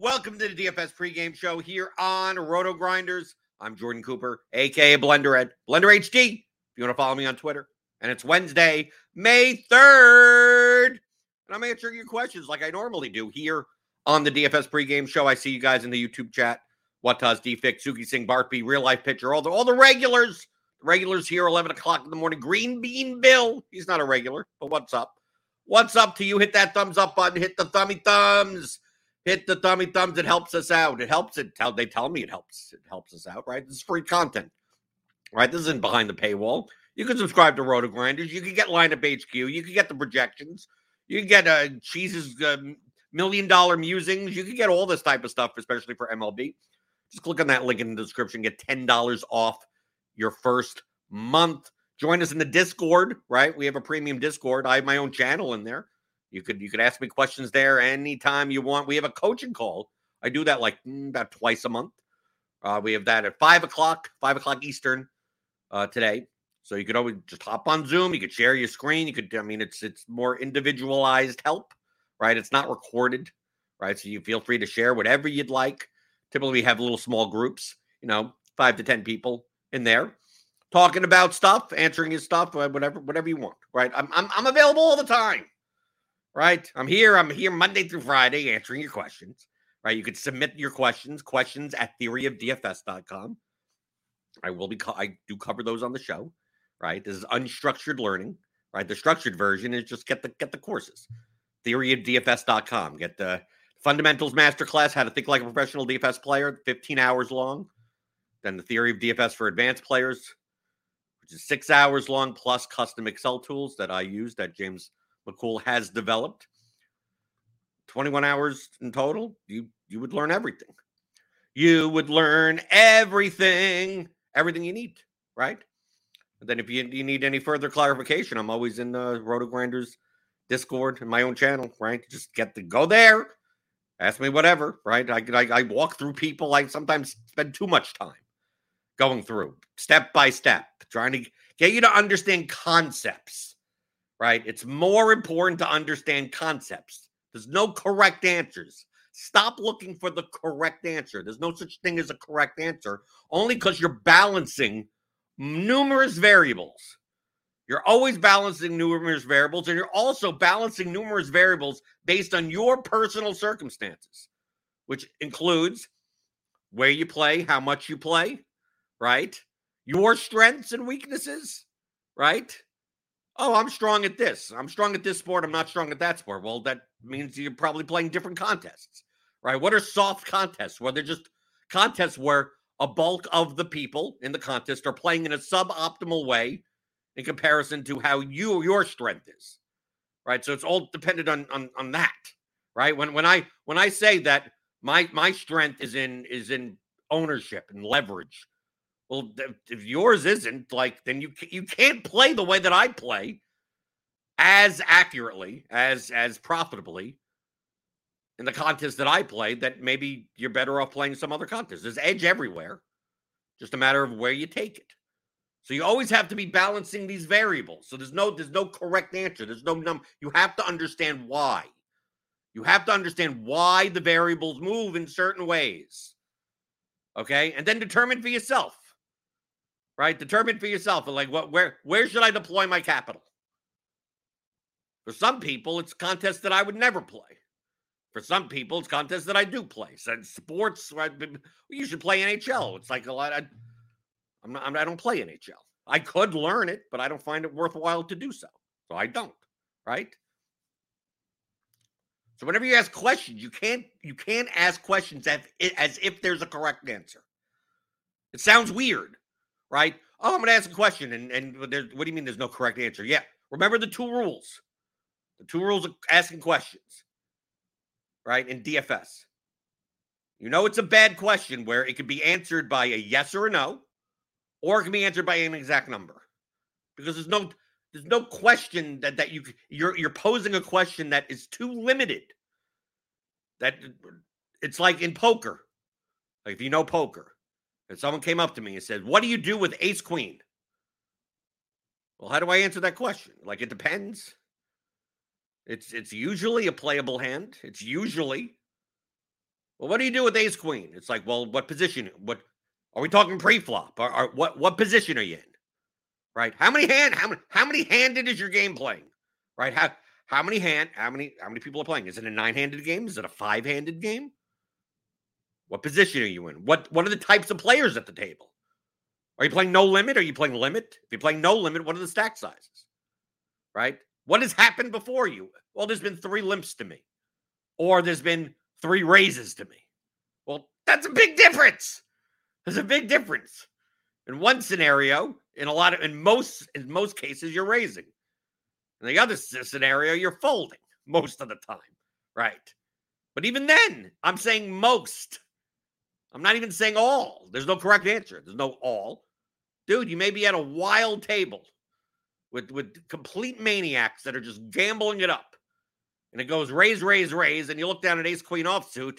Welcome to the DFS pregame show here on Roto Grinders. I'm Jordan Cooper, aka Blender Ed, Blender HD. If you want to follow me on Twitter, and it's Wednesday, May 3rd. And I'm answering your questions like I normally do here on the DFS pregame show. I see you guys in the YouTube chat. What does DFIC, Suki Singh, Bart B, real life pitcher, all the all the regulars. Regulars here, 11 o'clock in the morning. Green Bean Bill. He's not a regular, but what's up? What's up to you? Hit that thumbs up button. Hit the thummy thumbs. Hit the thummy thumbs. It helps us out. It helps it. Tell they tell me it helps. It helps us out, right? This is free content. Right? This isn't behind the paywall. You can subscribe to Roto Grinders. You can get lineup HQ. You can get the projections. You can get uh Cheese's uh, million dollar musings. You can get all this type of stuff, especially for MLB. Just click on that link in the description. Get ten dollars off your first month. Join us in the Discord, right? We have a premium Discord. I have my own channel in there. You could you could ask me questions there anytime you want. We have a coaching call. I do that like mm, about twice a month. Uh, we have that at five o'clock, five o'clock Eastern uh, today. So you could always just hop on Zoom. You could share your screen. You could, I mean, it's it's more individualized help, right? It's not recorded, right? So you feel free to share whatever you'd like. Typically, we have little small groups, you know, five to ten people in there talking about stuff, answering his stuff, whatever, whatever you want. Right? I'm, I'm, I'm available all the time. Right? I'm here. I'm here Monday through Friday answering your questions. Right? You could submit your questions, questions at theoryofdfs.com. I will be. Co- I do cover those on the show. Right? This is unstructured learning. Right? The structured version is just get the get the courses. Theoryofdfs.com. Get the fundamentals masterclass, how to think like a professional DFS player, 15 hours long. Then the theory of DFS for advanced players, which is six hours long, plus custom Excel tools that I use that James McCool has developed. 21 hours in total. You you would learn everything. You would learn everything, everything you need, right? And then if you, you need any further clarification, I'm always in the Roto Grinders Discord and my own channel, right? Just get to go there, ask me whatever, right? I, I I walk through people. I sometimes spend too much time going through step by step, trying to get you to understand concepts, right? It's more important to understand concepts. There's no correct answers. Stop looking for the correct answer. There's no such thing as a correct answer, only because you're balancing numerous variables. You're always balancing numerous variables, and you're also balancing numerous variables based on your personal circumstances. which includes where you play, how much you play, right? Your strengths and weaknesses, right? Oh, I'm strong at this. I'm strong at this sport. I'm not strong at that sport. Well, that means you're probably playing different contests, right? What are soft contests? Where they're just contests where a bulk of the people in the contest are playing in a suboptimal way in comparison to how you your strength is, right? So it's all dependent on on on that, right? When when I when I say that my my strength is in is in ownership and leverage well, if yours isn't, like, then you you can't play the way that I play as accurately as as profitably in the contest that I play. That maybe you're better off playing some other contest. There's edge everywhere, just a matter of where you take it. So you always have to be balancing these variables. So there's no there's no correct answer. There's no number. You have to understand why. You have to understand why the variables move in certain ways. Okay, and then determine for yourself right? Determine for yourself. Like, what, where, where should I deploy my capital? For some people, it's contests that I would never play. For some people, it's contests that I do play. So sports, right? you should play NHL. It's like a lot. I, I'm not. I don't play NHL. I could learn it, but I don't find it worthwhile to do so. So I don't. Right. So whenever you ask questions, you can't you can't ask questions as, as if there's a correct answer. It sounds weird, right? Oh, I'm going to ask a question, and and what do you mean there's no correct answer? Yeah, remember the two rules. The two rules of asking questions, right? In DFS, you know it's a bad question where it could be answered by a yes or a no, or it can be answered by an exact number, because there's no there's no question that that you you're you're posing a question that is too limited. That it's like in poker, like if you know poker, and someone came up to me and said, What do you do with ace queen? Well, how do I answer that question? Like it depends. It's it's usually a playable hand. It's usually. Well, what do you do with ace queen? It's like, well, what position? What are we talking pre-flop? Or what what position are you in? Right? How many hand how many how many handed is your game playing? Right? How how many hand how many how many people are playing? Is it a nine-handed game? Is it a five-handed game? What position are you in? What what are the types of players at the table? Are you playing no limit? Are you playing limit? If you're playing no limit, what are the stack sizes? Right? What has happened before you? Well, there's been three limps to me, or there's been three raises to me. Well, that's a big difference. There's a big difference. In one scenario, in a lot of in most in most cases, you're raising. In the other scenario, you're folding most of the time. Right. But even then, I'm saying most. I'm not even saying all. There's no correct answer. There's no all. Dude, you may be at a wild table with, with complete maniacs that are just gambling it up. And it goes raise, raise, raise. And you look down at ace queen offsuit.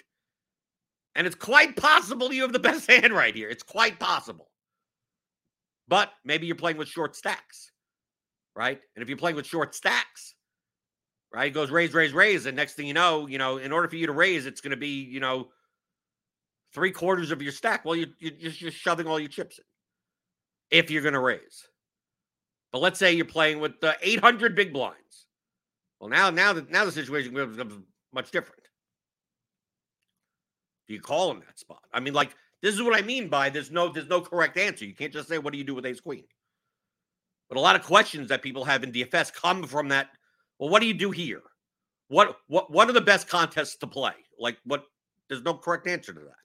And it's quite possible you have the best hand right here. It's quite possible. But maybe you're playing with short stacks, right? And if you're playing with short stacks, right, it goes raise, raise, raise. And next thing you know, you know, in order for you to raise, it's going to be, you know, three quarters of your stack. Well, you, you're just, shoving all your chips in if you're going to raise. But let's say you're playing with the 800 big blinds. Well, now, now the now the situation becomes much different. Do you call in that spot? I mean, like this is what I mean by there's no there's no correct answer. You can't just say what do you do with Ace Queen. But a lot of questions that people have in DFS come from that. Well, what do you do here? What what what are the best contests to play? Like what? There's no correct answer to that.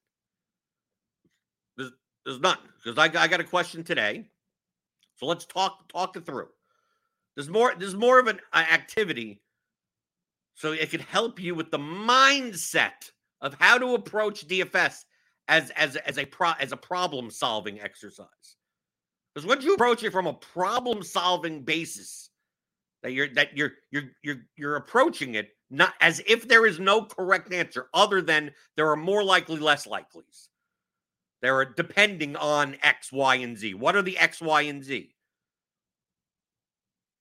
There's none because I, I got a question today. So let's talk talk it through. There's more. There's more of an uh, activity, so it could help you with the mindset of how to approach DFS as as as a pro as a problem solving exercise. Because once you approach it from a problem solving basis, that you're that you're you're you're you're approaching it not as if there is no correct answer other than there are more likely less likelies. They're depending on X, Y, and Z. What are the X, Y, and Z?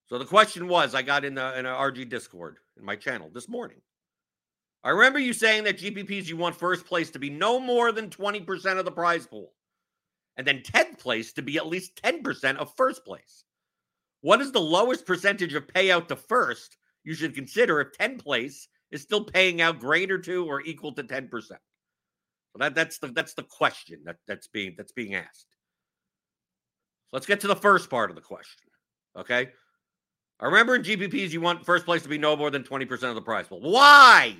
So the question was, I got in the in a RG Discord in my channel this morning. I remember you saying that GPPs you want first place to be no more than 20% of the prize pool. And then 10th place to be at least 10% of first place. What is the lowest percentage of payout to first you should consider if 10th place is still paying out greater to or equal to 10%? So that that's the that's the question that that's being that's being asked. Let's get to the first part of the question. Okay. I remember in GPPs you want first place to be no more than 20% of the prize pool. Why?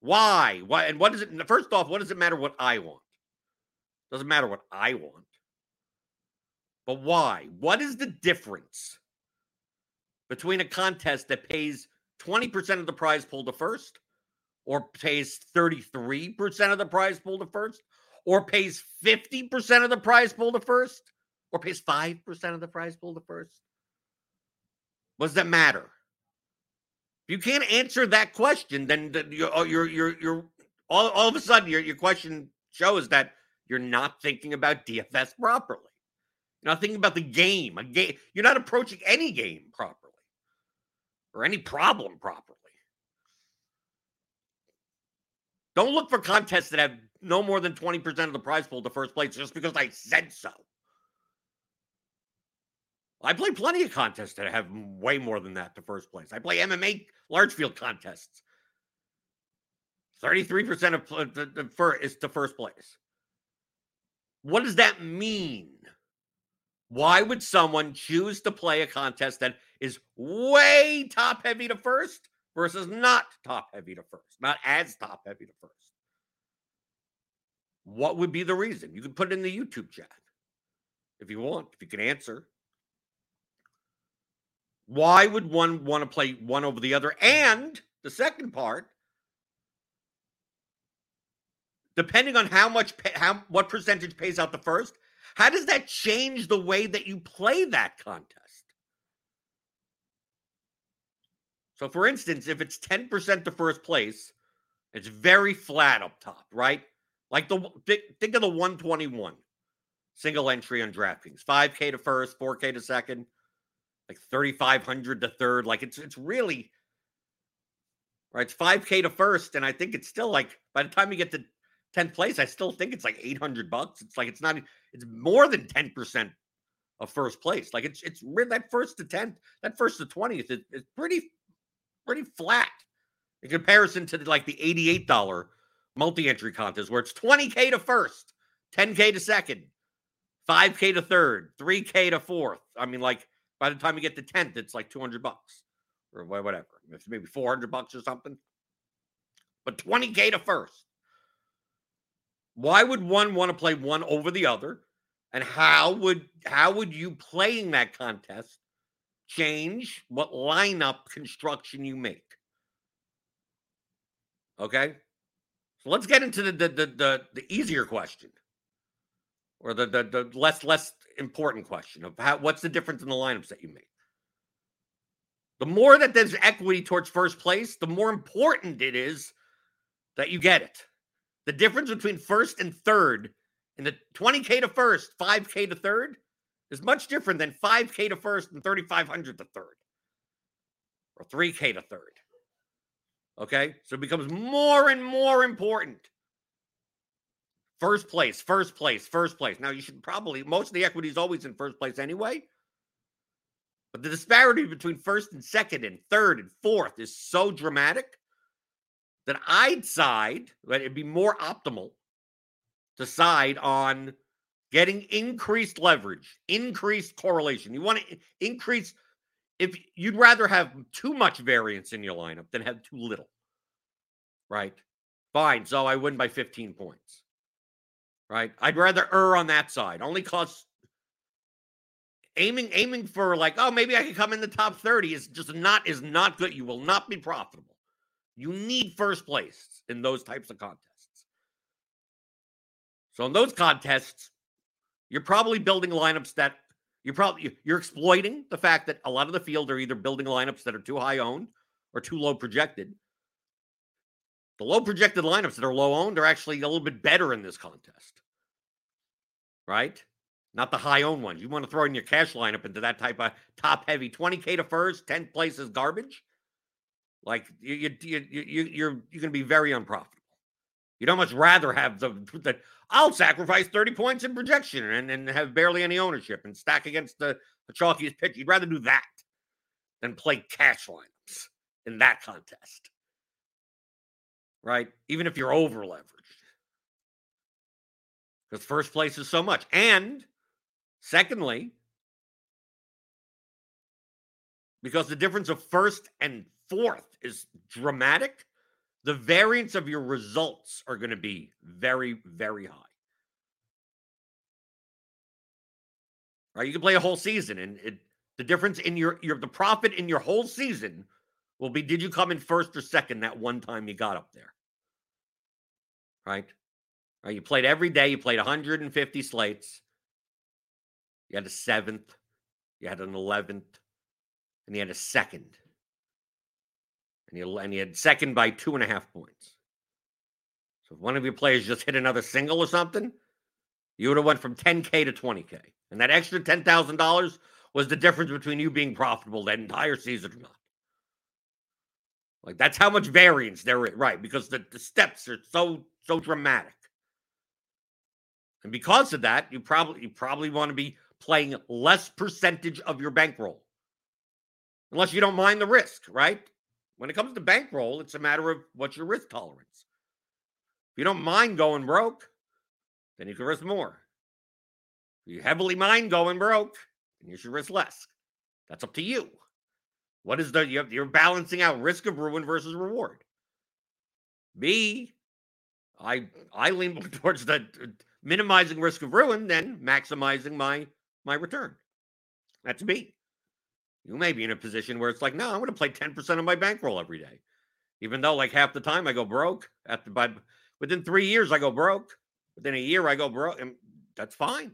Why? Why? And what does it first off, what does it matter what I want? Doesn't matter what I want. But why? What is the difference between a contest that pays 20% of the prize pool to first, or pays 33% of the prize pool to first, or pays 50% of the prize pool to first, or pays 5% of the prize pool to first? What does that matter? If you can't answer that question, then you're, you're, you're, you're all, all of a sudden your, your question shows that you're not thinking about DFS properly. You're not thinking about the game. A game. You're not approaching any game properly or any problem properly. Don't look for contests that have no more than 20% of the prize pool to first place just because I said so. I play plenty of contests that have way more than that to first place. I play MMA large field contests. 33% of the, the, the is to first place. What does that mean? Why would someone choose to play a contest that is way top heavy to first versus not top heavy to first, not as top heavy to first? What would be the reason? You can put it in the YouTube chat if you want, if you can answer. Why would one want to play one over the other? And the second part, depending on how much how what percentage pays out the first how does that change the way that you play that contest so for instance if it's 10% to first place it's very flat up top right like the think of the 121 single entry on DraftKings 5k to first 4k to second like 3500 to third like it's it's really right it's 5k to first and i think it's still like by the time you get to 10th place, I still think it's like 800 bucks. It's like it's not, it's more than 10% of first place. Like it's, it's that first to 10th, that first to 20th is, is pretty, pretty flat in comparison to like the $88 multi entry contest where it's 20K to first, 10K to second, 5K to third, 3K to fourth. I mean, like by the time you get to 10th, it's like 200 bucks or whatever. It's maybe 400 bucks or something. But 20K to first. Why would one want to play one over the other? And how would how would you playing that contest change what lineup construction you make? Okay. So let's get into the the the the, the easier question. Or the, the the less less important question of how what's the difference in the lineups that you make? The more that there's equity towards first place, the more important it is that you get it. The difference between first and third in the 20K to first, 5K to third is much different than 5K to first and 3,500 to third or 3K to third. Okay. So it becomes more and more important. First place, first place, first place. Now, you should probably, most of the equity is always in first place anyway. But the disparity between first and second and third and fourth is so dramatic that I'd side, that it'd be more optimal to side on getting increased leverage, increased correlation. You want to increase if you'd rather have too much variance in your lineup than have too little. Right? Fine. So I win by 15 points. Right? I'd rather err on that side. Only cause aiming aiming for like, oh, maybe I can come in the top 30 is just not is not good. You will not be profitable. You need first place in those types of contests. So in those contests, you're probably building lineups that you're probably you're exploiting the fact that a lot of the field are either building lineups that are too high owned or too low projected. The low projected lineups that are low owned are actually a little bit better in this contest. Right? Not the high owned ones. You want to throw in your cash lineup into that type of top heavy 20K to first, 10th place is garbage. Like you, you, you, you you're you're going to be very unprofitable. You'd almost rather have the that I'll sacrifice 30 points in projection and, and have barely any ownership and stack against the, the chalkiest pitch. You'd rather do that than play cash lineups in that contest. Right? Even if you're over leveraged. Because first place is so much. And secondly, because the difference of first and fourth is dramatic, the variance of your results are going to be very, very high. Right? You can play a whole season, and it, the difference in your your the profit in your whole season will be did you come in first or second that one time you got up there? Right? Right? You played every day, you played 150 slates. You had a seventh, you had an 11th, and you had a second. And you, and had second by two and a half points. So if one of your players just hit another single or something, you would have went from 10K to 20K. And that extra $10,000 was the difference between you being profitable that entire season or not. Like that's how much variance there is, right? Because the, the steps are so so dramatic. And because of that, you probably you probably want to be playing less percentage of your bankroll. Unless you don't mind the risk, right? When it comes to bankroll, it's a matter of what's your risk tolerance. If you don't mind going broke, then you can risk more. If you heavily mind going broke, then you should risk less. That's up to you. What is the you're, balancing out risk of ruin versus reward? Me, I I lean more towards the minimizing risk of ruin than maximizing my my return. That's me. You may be in a position where it's like, no, I'm going to play 10% of my bankroll every day. Even though like half the time I go broke. After by within three years, I go broke. Within a year, I go broke. And that's fine.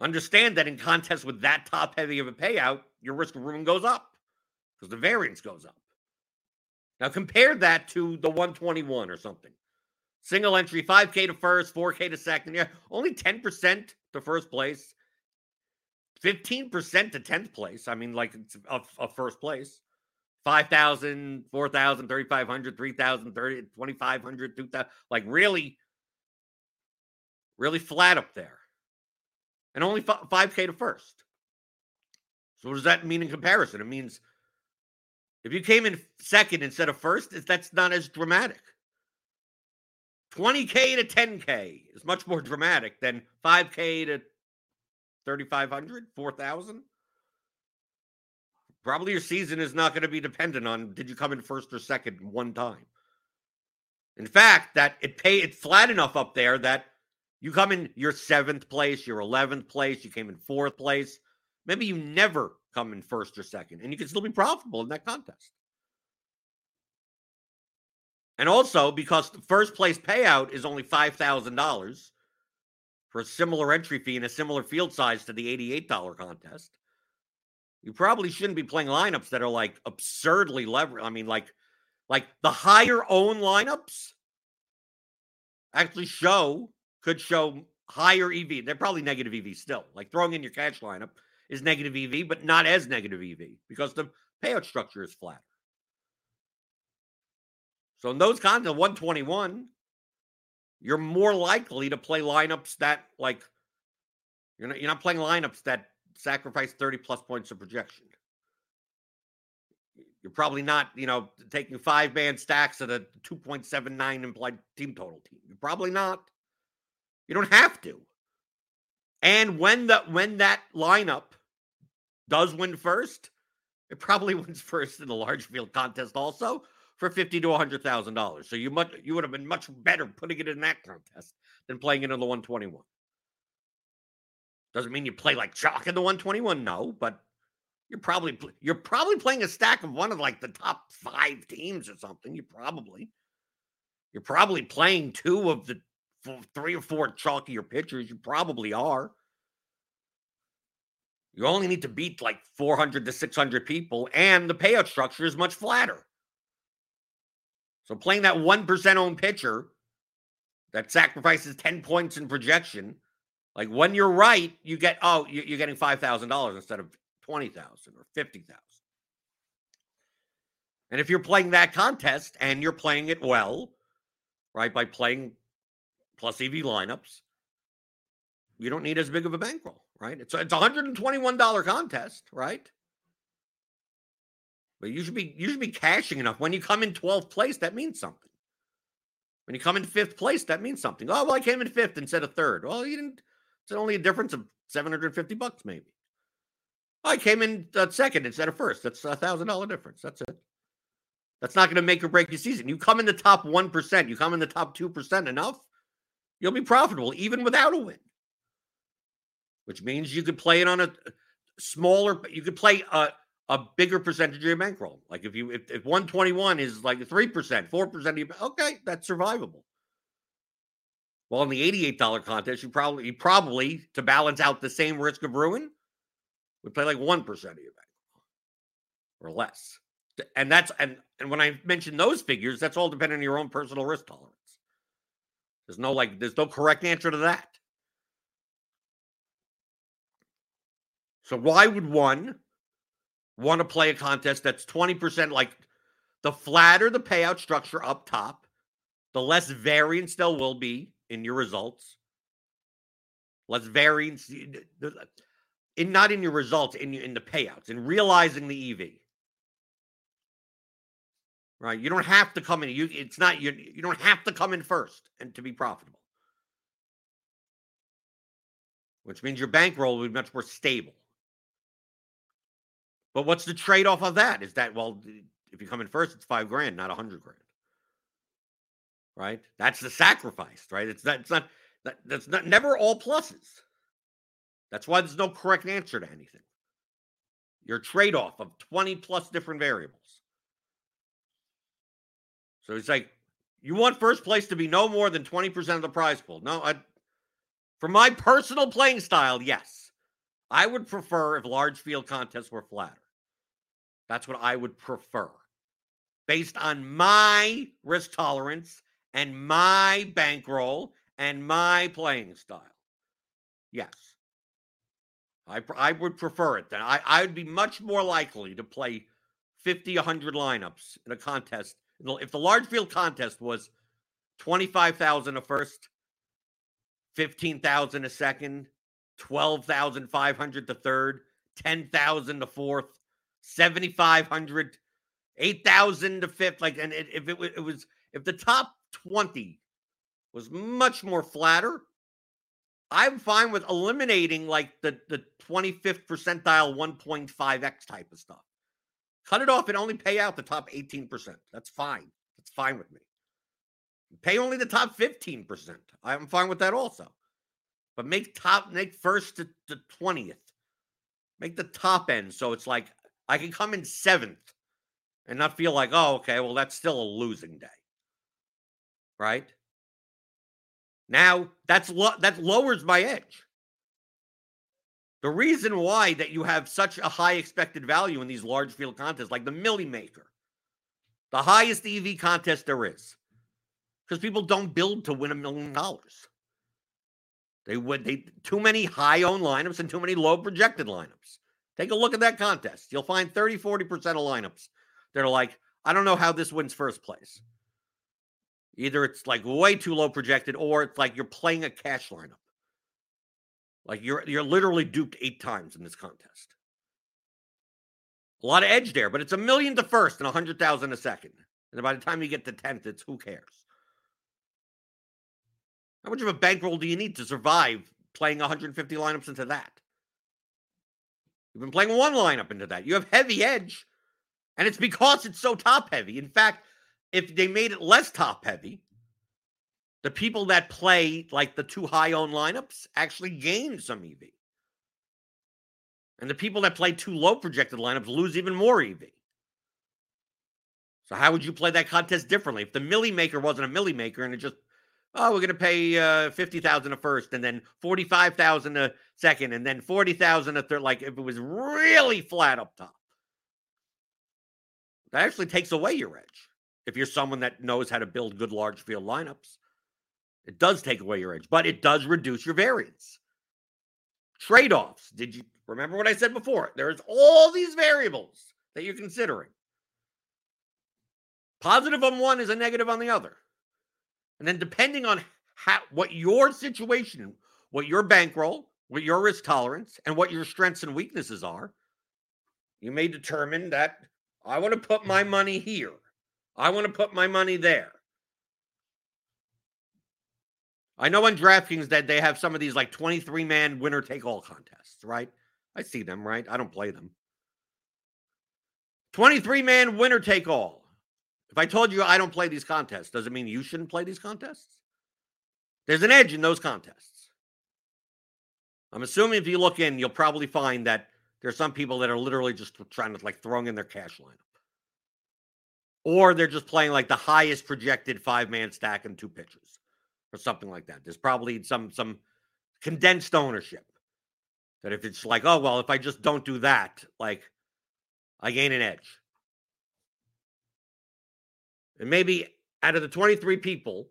Understand that in contests with that top heavy of a payout, your risk of ruin goes up because the variance goes up. Now compare that to the 121 or something. Single entry, 5K to first, 4K to second. Yeah, only 10% to first place, 15% to 10th place. I mean, like a, a first place. 5,000, 4,000, 3,500, 3,000, 30, 2,500, 2,000. Like really, really flat up there. And only 5K to first. So what does that mean in comparison? It means if you came in second instead of first, that's not as dramatic. 20K to 10K is much more dramatic than 5K to 3,500, 4,000. Probably your season is not going to be dependent on did you come in first or second one time. In fact, that it pay it's flat enough up there that you come in your seventh place, your 11th place, you came in fourth place. Maybe you never come in first or second, and you can still be profitable in that contest. And also because the first place payout is only $5,000 for a similar entry fee and a similar field size to the $88 contest. You probably shouldn't be playing lineups that are like absurdly leveraged. I mean, like, like the higher own lineups actually show could show higher EV. They're probably negative EV still. Like throwing in your cash lineup is negative EV, but not as negative EV because the payout structure is flat. So in those kinds of 121, you're more likely to play lineups that like you're not you're not playing lineups that sacrifice 30 plus points of projection. You're probably not, you know, taking five man stacks at a 2.79 implied team total team. You're probably not. You don't have to. And when the when that lineup does win first, it probably wins first in the large field contest also for fifty to hundred thousand dollars. So you much you would have been much better putting it in that contest than playing it in the one twenty one. Doesn't mean you play like chalk in the one twenty one, no, but you're probably you're probably playing a stack of one of like the top five teams or something. You probably you're probably playing two of the three or four chalkier pitchers. You probably are. You only need to beat like 400 to 600 people, and the payout structure is much flatter. So playing that 1% owned pitcher that sacrifices 10 points in projection, like when you're right, you get, oh, you're getting $5,000 instead of 20,000 or 50,000. And if you're playing that contest and you're playing it well, right, by playing plus EV lineups, you don't need as big of a bankroll, right? It's, it's a $121 contest, right? But you should be you should be cashing enough. When you come in 12th place, that means something. When you come in fifth place, that means something. Oh, well, I came in fifth instead of third. Well, you didn't, it's only a difference of 750 bucks, maybe. I came in uh, second instead of first. That's a thousand dollar difference. That's it. That's not going to make or break your season. You come in the top 1%, you come in the top 2% enough, you'll be profitable even without a win. Which means you could play it on a smaller, you could play a, a bigger percentage of your bankroll. Like if you, if, if 121 is like 3%, 4% of your, okay, that's survivable. Well, in the $88 contest, you probably, you probably, to balance out the same risk of ruin, would play like 1% of your bank or less. And that's and and when I mention those figures, that's all dependent on your own personal risk tolerance. There's no like there's no correct answer to that. So why would one want to play a contest that's 20% like the flatter the payout structure up top, the less variance there will be in your results. Less variance in not in your results, in in the payouts, in realizing the EV. Right? You don't have to come in. You it's not you. You don't have to come in first and to be profitable. Which means your bankroll will be much more stable. But what's the trade-off of that? Is that well, if you come in first, it's five grand, not a hundred grand. Right? That's the sacrifice, right? It's not. It's not. That, that's not never all pluses. That's why there's no correct answer to anything. Your trade off of 20 plus different variables. So it's like, you want first place to be no more than 20% of the prize pool. No, I, for my personal playing style, yes. I would prefer if large field contests were flatter. That's what I would prefer based on my risk tolerance and my bankroll and my playing style. Yes. I, I would prefer it. Then I, I would be much more likely to play 50, 100 lineups in a contest. If the large field contest was 25,000 a first, 15,000 a second, 12,500 to third, 10,000 to fourth, 7,500, 8,000 to fifth. Like, and it, if it, it was, if the top 20 was much more flatter, I'm fine with eliminating like the the 25th percentile 1.5x type of stuff. Cut it off and only pay out the top 18%. That's fine. That's fine with me. Pay only the top 15%. I'm fine with that also. But make top make first to, the 20th. Make the top end so it's like I can come in seventh and not feel like, oh, okay, well, that's still a losing day. Right? Now that's lo- that lowers my edge. The reason why that you have such a high expected value in these large field contests, like the Milly Maker, the highest EV contest there is, because people don't build to win a million dollars. They would they too many high owned lineups and too many low projected lineups. Take a look at that contest. You'll find 30, 40% of lineups that are like, I don't know how this wins first place. Either it's like way too low projected, or it's like you're playing a cash lineup. Like you're you're literally duped eight times in this contest. A lot of edge there, but it's a million to first and a hundred thousand a second. And by the time you get to tenth, it's who cares? How much of a bankroll do you need to survive playing 150 lineups into that? You've been playing one lineup into that. You have heavy edge, and it's because it's so top heavy. In fact, if they made it less top heavy, the people that play like the two high owned lineups actually gain some EV. And the people that play two low projected lineups lose even more EV. So how would you play that contest differently? If the Milly Maker wasn't a Milly Maker and it just, oh, we're going to pay uh, 50,000 a first and then 45,000 a second and then 40,000 a third, like if it was really flat up top, that actually takes away your edge if you're someone that knows how to build good large field lineups. It does take away your edge, but it does reduce your variance. Trade offs. Did you remember what I said before? There's all these variables that you're considering. Positive on one is a negative on the other. And then depending on how, what your situation, what your bankroll, what your risk tolerance, and what your strengths and weaknesses are, you may determine that I want to put my mm-hmm. money here. I want to put my money there. I know on DraftKings that they have some of these like 23 man winner take all contests, right? I see them, right? I don't play them. 23 man winner take all. If I told you I don't play these contests, does it mean you shouldn't play these contests? There's an edge in those contests. I'm assuming if you look in, you'll probably find that there's some people that are literally just trying to like throwing in their cash lineup. Or they're just playing like the highest projected five man stack and two pitchers or something like that. There's probably some some condensed ownership that if it's like, oh well, if I just don't do that, like I gain an edge. And maybe out of the 23 people,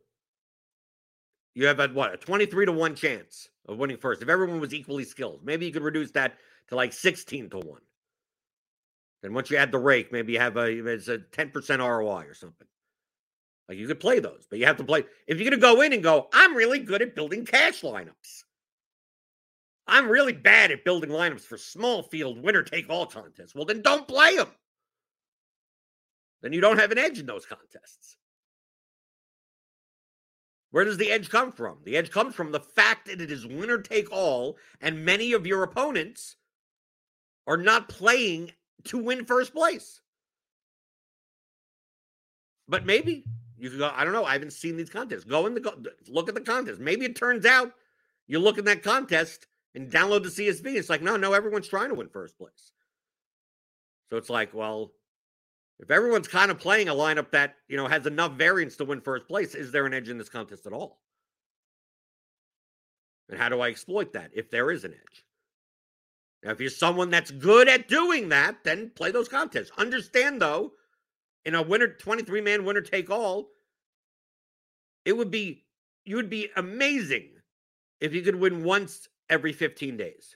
you have a what a 23 to 1 chance of winning first. If everyone was equally skilled, maybe you could reduce that to like 16 to 1. Then once you add the rake, maybe you have a it's a 10% ROI or something. Like you could play those, but you have to play. If you're going to go in and go, I'm really good at building cash lineups. I'm really bad at building lineups for small field winner take all contests. Well, then don't play them. Then you don't have an edge in those contests. Where does the edge come from? The edge comes from the fact that it is winner take all, and many of your opponents are not playing to win first place. But maybe you could go, I don't know. I haven't seen these contests. Go in the go, look at the contest. Maybe it turns out you look in that contest and download the CSV. It's like, no, no, everyone's trying to win first place. So it's like, well, if everyone's kind of playing a lineup that, you know, has enough variance to win first place, is there an edge in this contest at all? And how do I exploit that if there is an edge? Now, if you're someone that's good at doing that, then play those contests. Understand, though, in a winner 23 man winner take all, it would be you would be amazing if you could win once every 15 days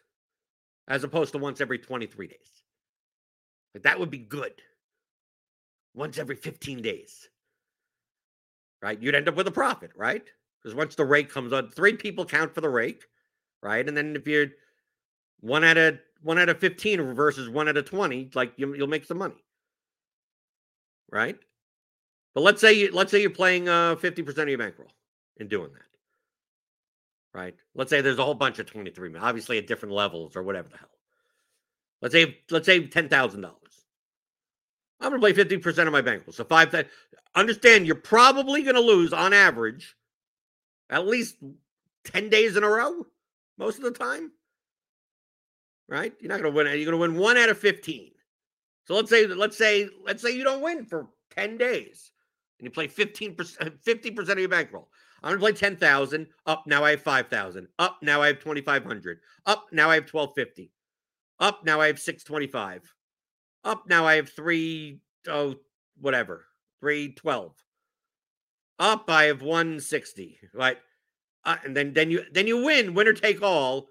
as opposed to once every 23 days. That would be good. Once every 15 days. Right? You'd end up with a profit, right? Because once the rake comes on, three people count for the rake, right? And then if you're one out of one out of 15 versus one out of 20, like you, will make some money. Right? But let's say you let's say you're playing uh 50% of your bankroll in doing that right? Let's say there's a whole bunch of 23 obviously at different levels or whatever the hell. Let's say let's say ten thousand dollars. I'm gonna play 50% of my bankroll. So five that understand you're probably gonna lose on average at least 10 days in a row, most of the time. Right? You're not gonna win. You're gonna win one out of 15. So let's say, let's say, let's say you don't win for 10 days and you play 15%, 50% of your bankroll. I'm gonna play 10,000. Up now I have 5,000. Up now I have 2,500. Up now I have 1250. Up now I have 625. Up now I have three oh whatever 312. Up I have 160. Right. Uh, and then then you then you win winner take all,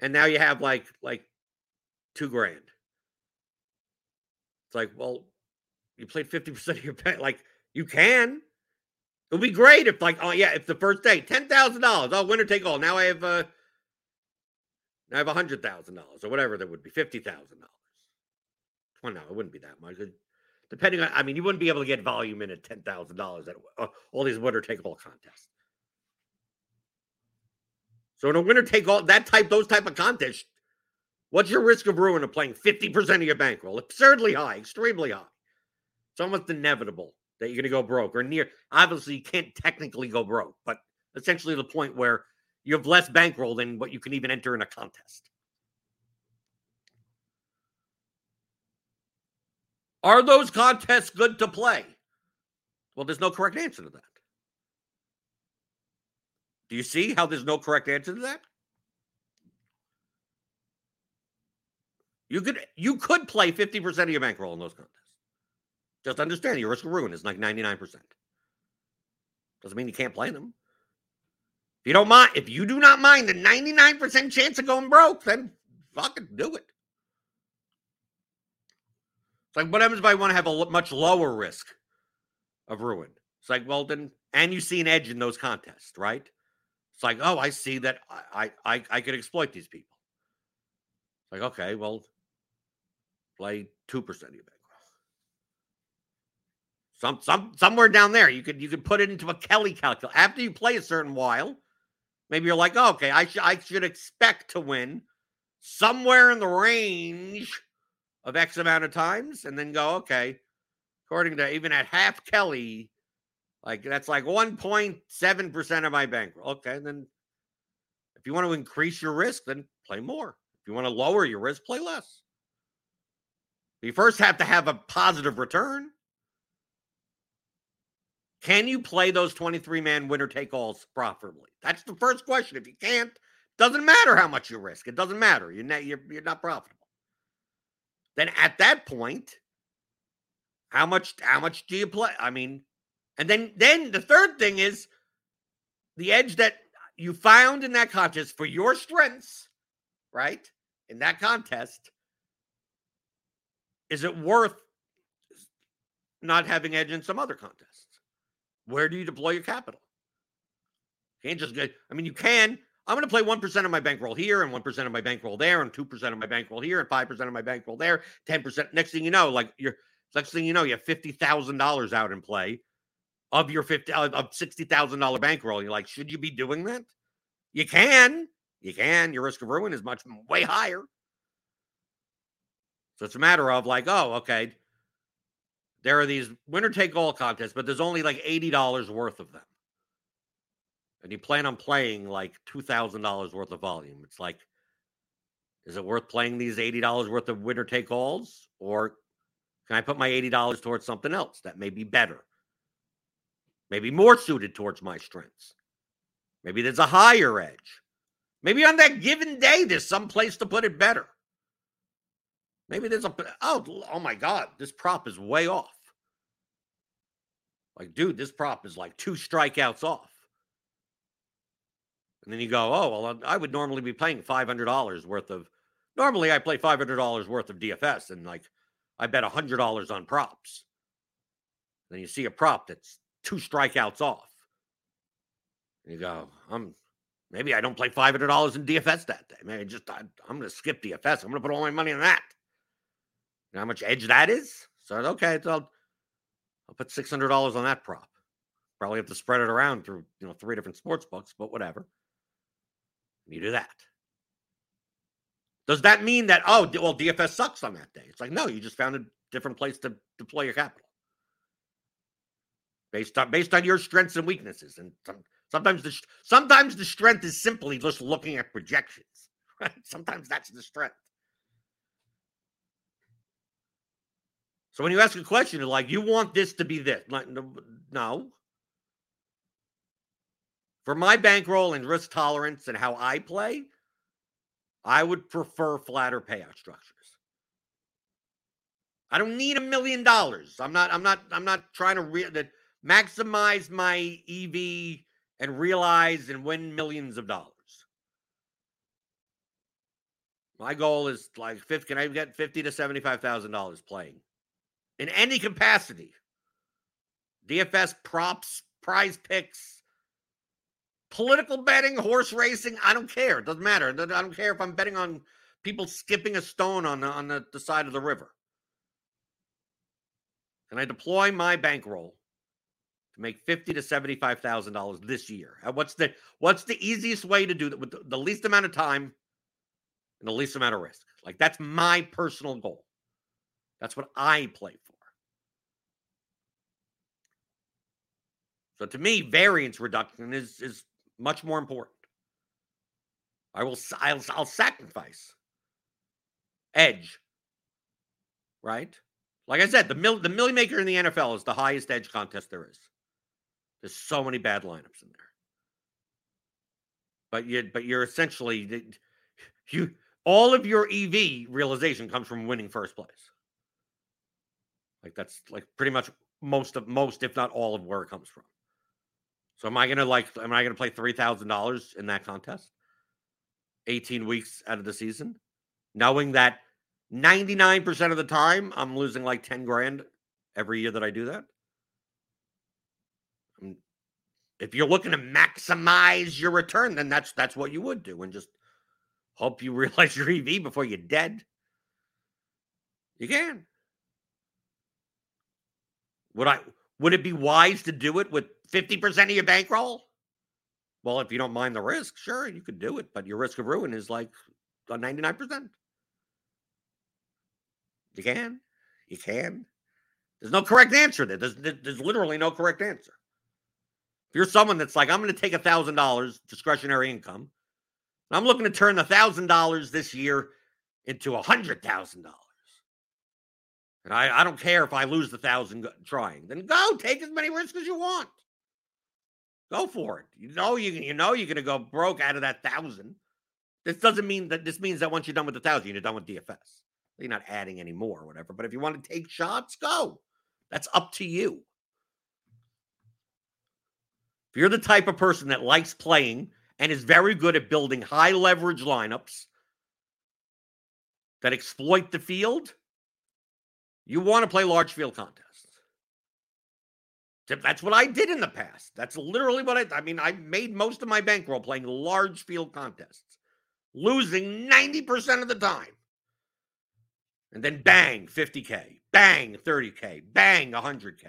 and now you have like like two grand. It's like, well, you played 50% of your bet. Like you can. It would be great if, like, oh yeah, if the first day ten thousand dollars, oh winner take all. Now I have, uh, now I have a hundred thousand dollars or whatever that would be fifty thousand dollars. Well, no, it wouldn't be that much. Depending on, I mean, you wouldn't be able to get volume in at ten thousand dollars at uh, all these winner take all contests. So in a winner take all that type, those type of contests, what's your risk of ruin of playing fifty percent of your bankroll? Absurdly high, extremely high. It's almost inevitable that you're going to go broke or near. Obviously, you can't technically go broke, but essentially the point where you have less bankroll than what you can even enter in a contest. Are those contests good to play? Well, there's no correct answer to that. Do you see how there's no correct answer to that? You could you could play 50% of your bankroll in those contests. Just understand your risk of ruin is like 99%. Doesn't mean you can't play them. If you don't mind, if you do not mind the 99% chance of going broke, then fucking do it. It's like, what happens if I want to have a much lower risk of ruin? It's like, well, then, and you see an edge in those contests, right? It's like, oh, I see that I I I could exploit these people. It's like, okay, well, play two percent of your bet. Some some somewhere down there, you could you could put it into a Kelly calculator. After you play a certain while, Maybe you're like, oh, okay, I, should I should expect to win somewhere in the range of X amount of times, and then go, okay, according to even at half Kelly, like that's like 1.7% of my bankroll. Okay, then if you want to increase your risk, then play more. If you want to lower your risk, play less. You first have to have a positive return. Can you play those 23 man winner take alls profitably? That's the first question. If you can't, doesn't matter how much you risk. It doesn't matter. You're not, you're, you're not profitable. Then at that point, how much how much do you play? I mean, and then then the third thing is the edge that you found in that contest for your strengths, right? In that contest, is it worth not having edge in some other contests? Where do you deploy your capital? You can't just get, I mean, you can. I'm going to play 1% of my bankroll here and 1% of my bankroll there and 2% of my bankroll here and 5% of my bankroll there, 10%. Next thing you know, like you're, next thing you know, you have $50,000 out in play of your 50 of $60,000 bankroll. You're like, should you be doing that? You can. You can. Your risk of ruin is much way higher. So it's a matter of like, oh, okay, there are these winner take all contests, but there's only like $80 worth of them. And you plan on playing like $2,000 worth of volume. It's like, is it worth playing these $80 worth of winner take alls? Or can I put my $80 towards something else that may be better? Maybe more suited towards my strengths. Maybe there's a higher edge. Maybe on that given day, there's some place to put it better. Maybe there's a oh oh my god, this prop is way off. Like, dude, this prop is like two strikeouts off. And then you go, oh well, I would normally be playing five hundred dollars worth of. Normally, I play five hundred dollars worth of DFS, and like, I bet hundred dollars on props. Then you see a prop that's two strikeouts off. And you go, I'm maybe I don't play five hundred dollars in DFS that day. Maybe just I, am going to skip DFS. I'm going to put all my money on that. You know how much edge that is? So okay, so I'll, I'll put six hundred dollars on that prop. Probably have to spread it around through you know three different sports books, but whatever. You do that. Does that mean that oh well DFS sucks on that day? It's like no, you just found a different place to deploy your capital based on based on your strengths and weaknesses. And some, sometimes the sometimes the strength is simply just looking at projections. Right? Sometimes that's the strength. So when you ask a question, like, you want this to be this? Like, no. For my bankroll and risk tolerance and how I play, I would prefer flatter payout structures. I don't need a million dollars. I'm not. I'm not. I'm not trying to re- maximize my EV and realize and win millions of dollars. My goal is like fifth. Can I get fifty to seventy-five thousand dollars playing? in any capacity. DFS props, prize picks, political betting, horse racing. I don't care. It doesn't matter. I don't care if I'm betting on people skipping a stone on the, on the, the side of the river. And I deploy my bankroll to make fifty to seventy-five thousand dollars this year. Uh, what's the what's the easiest way to do that with the, the least amount of time and the least amount of risk? Like that's my personal goal. That's what I play for. So to me, variance reduction is is much more important. I will I'll, I'll sacrifice edge. Right? Like I said, the mill the Milly Maker in the NFL is the highest edge contest there is. There's so many bad lineups in there. But you but you're essentially you all of your EV realization comes from winning first place. Like that's like pretty much most of most, if not all, of where it comes from. So am I gonna like am I gonna play three thousand dollars in that contest? 18 weeks out of the season, knowing that 99% of the time I'm losing like 10 grand every year that I do that. Um, if you're looking to maximize your return, then that's that's what you would do and just hope you realize your EV before you're dead. You can. Would I would it be wise to do it with 50% of your bankroll? Well, if you don't mind the risk, sure, you could do it, but your risk of ruin is like 99%. You can. You can. There's no correct answer there. There's, there's literally no correct answer. If you're someone that's like, I'm going to take a thousand dollars discretionary income, I'm looking to turn the thousand dollars this year into a hundred thousand dollars. And I, I don't care if I lose the thousand trying. Then go take as many risks as you want. Go for it. You know you you know you're to go broke out of that thousand. This doesn't mean that this means that once you're done with the thousand, you're done with DFS. You're not adding any more or whatever. But if you want to take shots, go. That's up to you. If you're the type of person that likes playing and is very good at building high leverage lineups that exploit the field, you want to play large field contests. That's what I did in the past. That's literally what I I mean, I made most of my bankroll playing large field contests, losing 90% of the time. And then bang, 50K, bang, 30K, bang, 100K.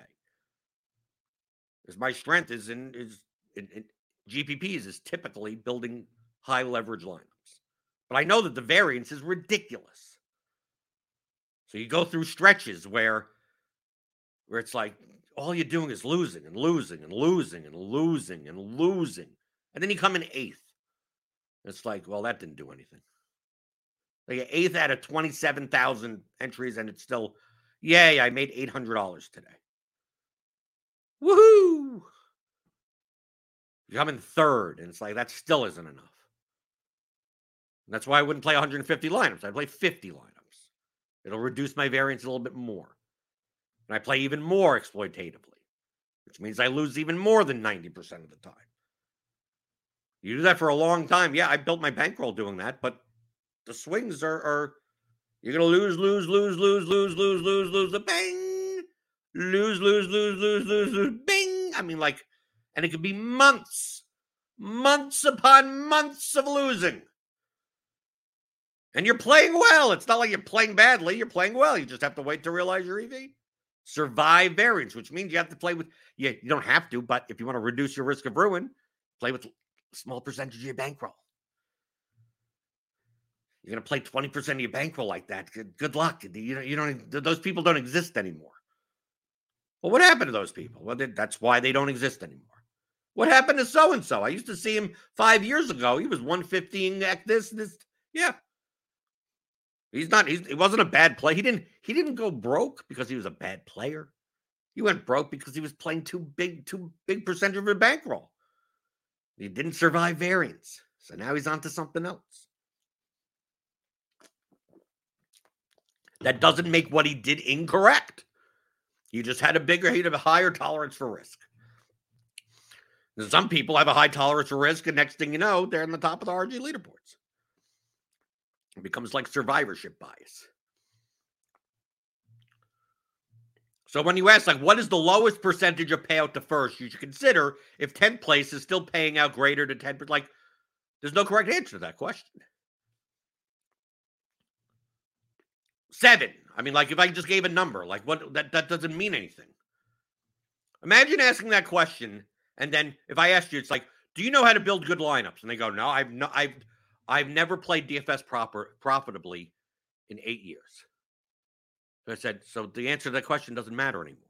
Because my strength is in is in, in GPPs is typically building high leverage lineups. But I know that the variance is ridiculous. So you go through stretches where where it's like all you're doing is losing and losing and losing and losing and losing. And then you come in eighth. It's like, well, that didn't do anything. Like eighth out of 27,000 entries, and it's still, yay, I made $800 today. Woohoo! You come in third, and it's like, that still isn't enough. And that's why I wouldn't play 150 lineups. I'd play 50 lineups. It'll reduce my variance a little bit more. And I play even more exploitatively, which means I lose even more than 90% of the time. You do that for a long time. Yeah, I built my bankroll doing that, but the swings are, are you're gonna lose, lose, lose, lose, lose, lose, lose, lose, the bang, lose, lose, lose, lose, lose, lose, bing. I mean, like, and it could be months, months upon months of losing. And you're playing well. It's not like you're playing badly. You're playing well. You just have to wait to realize your EV survive variance, which means you have to play with, yeah, you don't have to, but if you want to reduce your risk of ruin, play with small percentage of your bankroll. You're going to play 20% of your bankroll like that. Good, good luck. You know, you don't, those people don't exist anymore. Well, what happened to those people? Well, that's why they don't exist anymore. What happened to so and so? I used to see him five years ago. He was 115 at this, this. Yeah, He's not. He's, he wasn't a bad play. He didn't. He didn't go broke because he was a bad player. He went broke because he was playing too big, too big percentage of a bankroll. He didn't survive variance, so now he's on to something else. That doesn't make what he did incorrect. He just had a bigger, he had a higher tolerance for risk. some people have a high tolerance for risk, and next thing you know, they're in the top of the RG leaderboards. It becomes like survivorship bias. So when you ask, like, what is the lowest percentage of payout to first, you should consider if 10th place is still paying out greater than 10%. Like, there's no correct answer to that question. Seven. I mean, like, if I just gave a number, like, what that, that doesn't mean anything. Imagine asking that question, and then if I asked you, it's like, do you know how to build good lineups? And they go, no, I've no, I've I've never played DFS proper profitably in eight years. So I said, so the answer to that question doesn't matter anymore.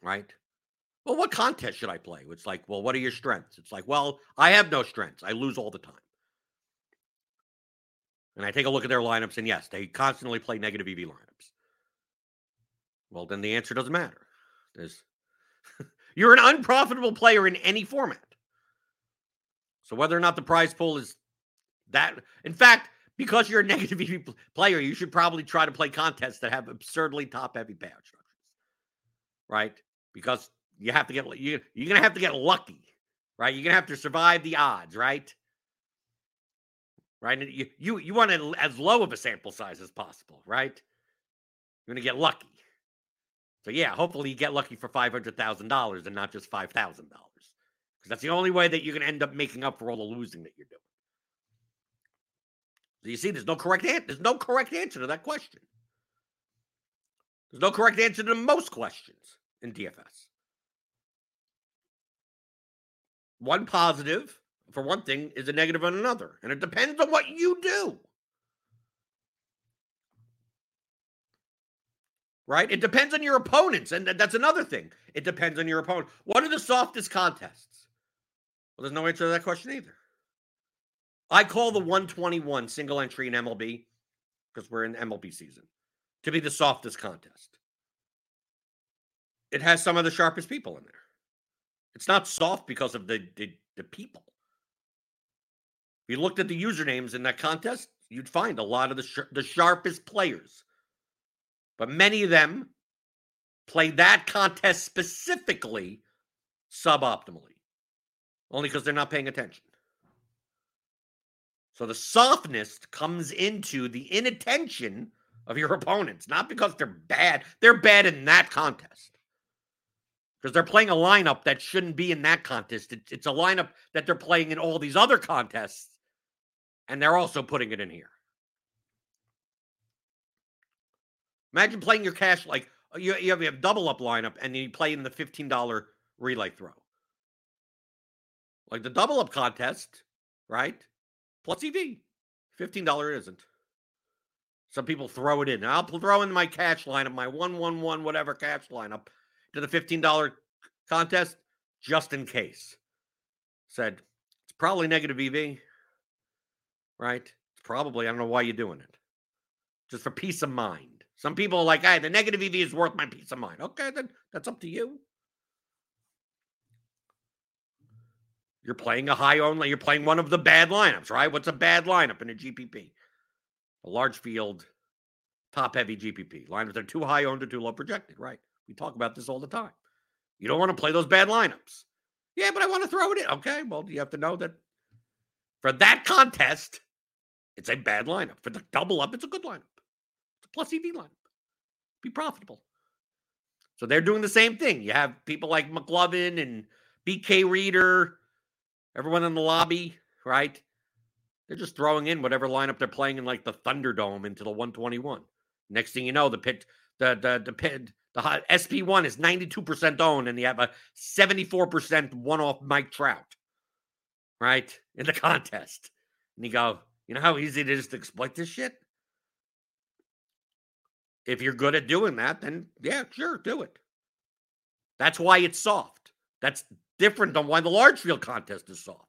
Right? Well, what contest should I play? It's like, well, what are your strengths? It's like, well, I have no strengths. I lose all the time. And I take a look at their lineups, and yes, they constantly play negative EV lineups. Well, then the answer doesn't matter. There's you're an unprofitable player in any format. So whether or not the prize pool is that, in fact, because you're a negative EV player, you should probably try to play contests that have absurdly top heavy payout structures, right? Because you have to get you you're gonna have to get lucky, right? You're gonna have to survive the odds, right? Right? And you you you want as low of a sample size as possible, right? You're gonna get lucky. So yeah, hopefully you get lucky for five hundred thousand dollars and not just five thousand dollars that's the only way that you're going to end up making up for all the losing that you're doing. So you see, there's no correct answer. There's no correct answer to that question. There's no correct answer to most questions in DFS. one positive for one thing is a negative on another. And it depends on what you do. Right? It depends on your opponents. And that's another thing. It depends on your opponent. What are the softest contests? Well, there's no answer to that question either. I call the 121 single entry in MLB because we're in MLB season to be the softest contest. It has some of the sharpest people in there. It's not soft because of the, the, the people. If you looked at the usernames in that contest, you'd find a lot of the sh- the sharpest players. But many of them play that contest specifically suboptimally, only because they're not paying attention. So the softness comes into the inattention of your opponents, not because they're bad. They're bad in that contest because they're playing a lineup that shouldn't be in that contest. It, it's a lineup that they're playing in all these other contests, and they're also putting it in here. Imagine playing your cash like you, you have a double up lineup and you play in the $15 relay throw. Like the double up contest, right? Plus EV. $15 isn't. Some people throw it in. I'll throw in my cash lineup, my 111 whatever cash lineup to the $15 contest just in case. Said, it's probably negative EV, right? It's probably, I don't know why you're doing it. Just for peace of mind. Some people are like, hey, the negative EV is worth my peace of mind. Okay, then that's up to you. You're playing a high only, you're playing one of the bad lineups, right? What's a bad lineup in a GPP? A large field, top heavy GPP. Lineups that are too high owned or too low projected, right? We talk about this all the time. You don't want to play those bad lineups. Yeah, but I want to throw it in. Okay, well, you have to know that for that contest, it's a bad lineup. For the double up, it's a good lineup. It's a plus EV lineup. Be profitable. So they're doing the same thing. You have people like McLovin and BK Reader, everyone in the lobby, right? They're just throwing in whatever lineup they're playing in, like the Thunderdome into the 121. Next thing you know, the pit, the the the pit, the hot SP1 is 92% owned, and you have a 74% one off Mike Trout, right? In the contest. And you go, you know how easy it is to exploit this shit? If you're good at doing that, then yeah, sure, do it. That's why it's soft. That's different than why the large field contest is soft.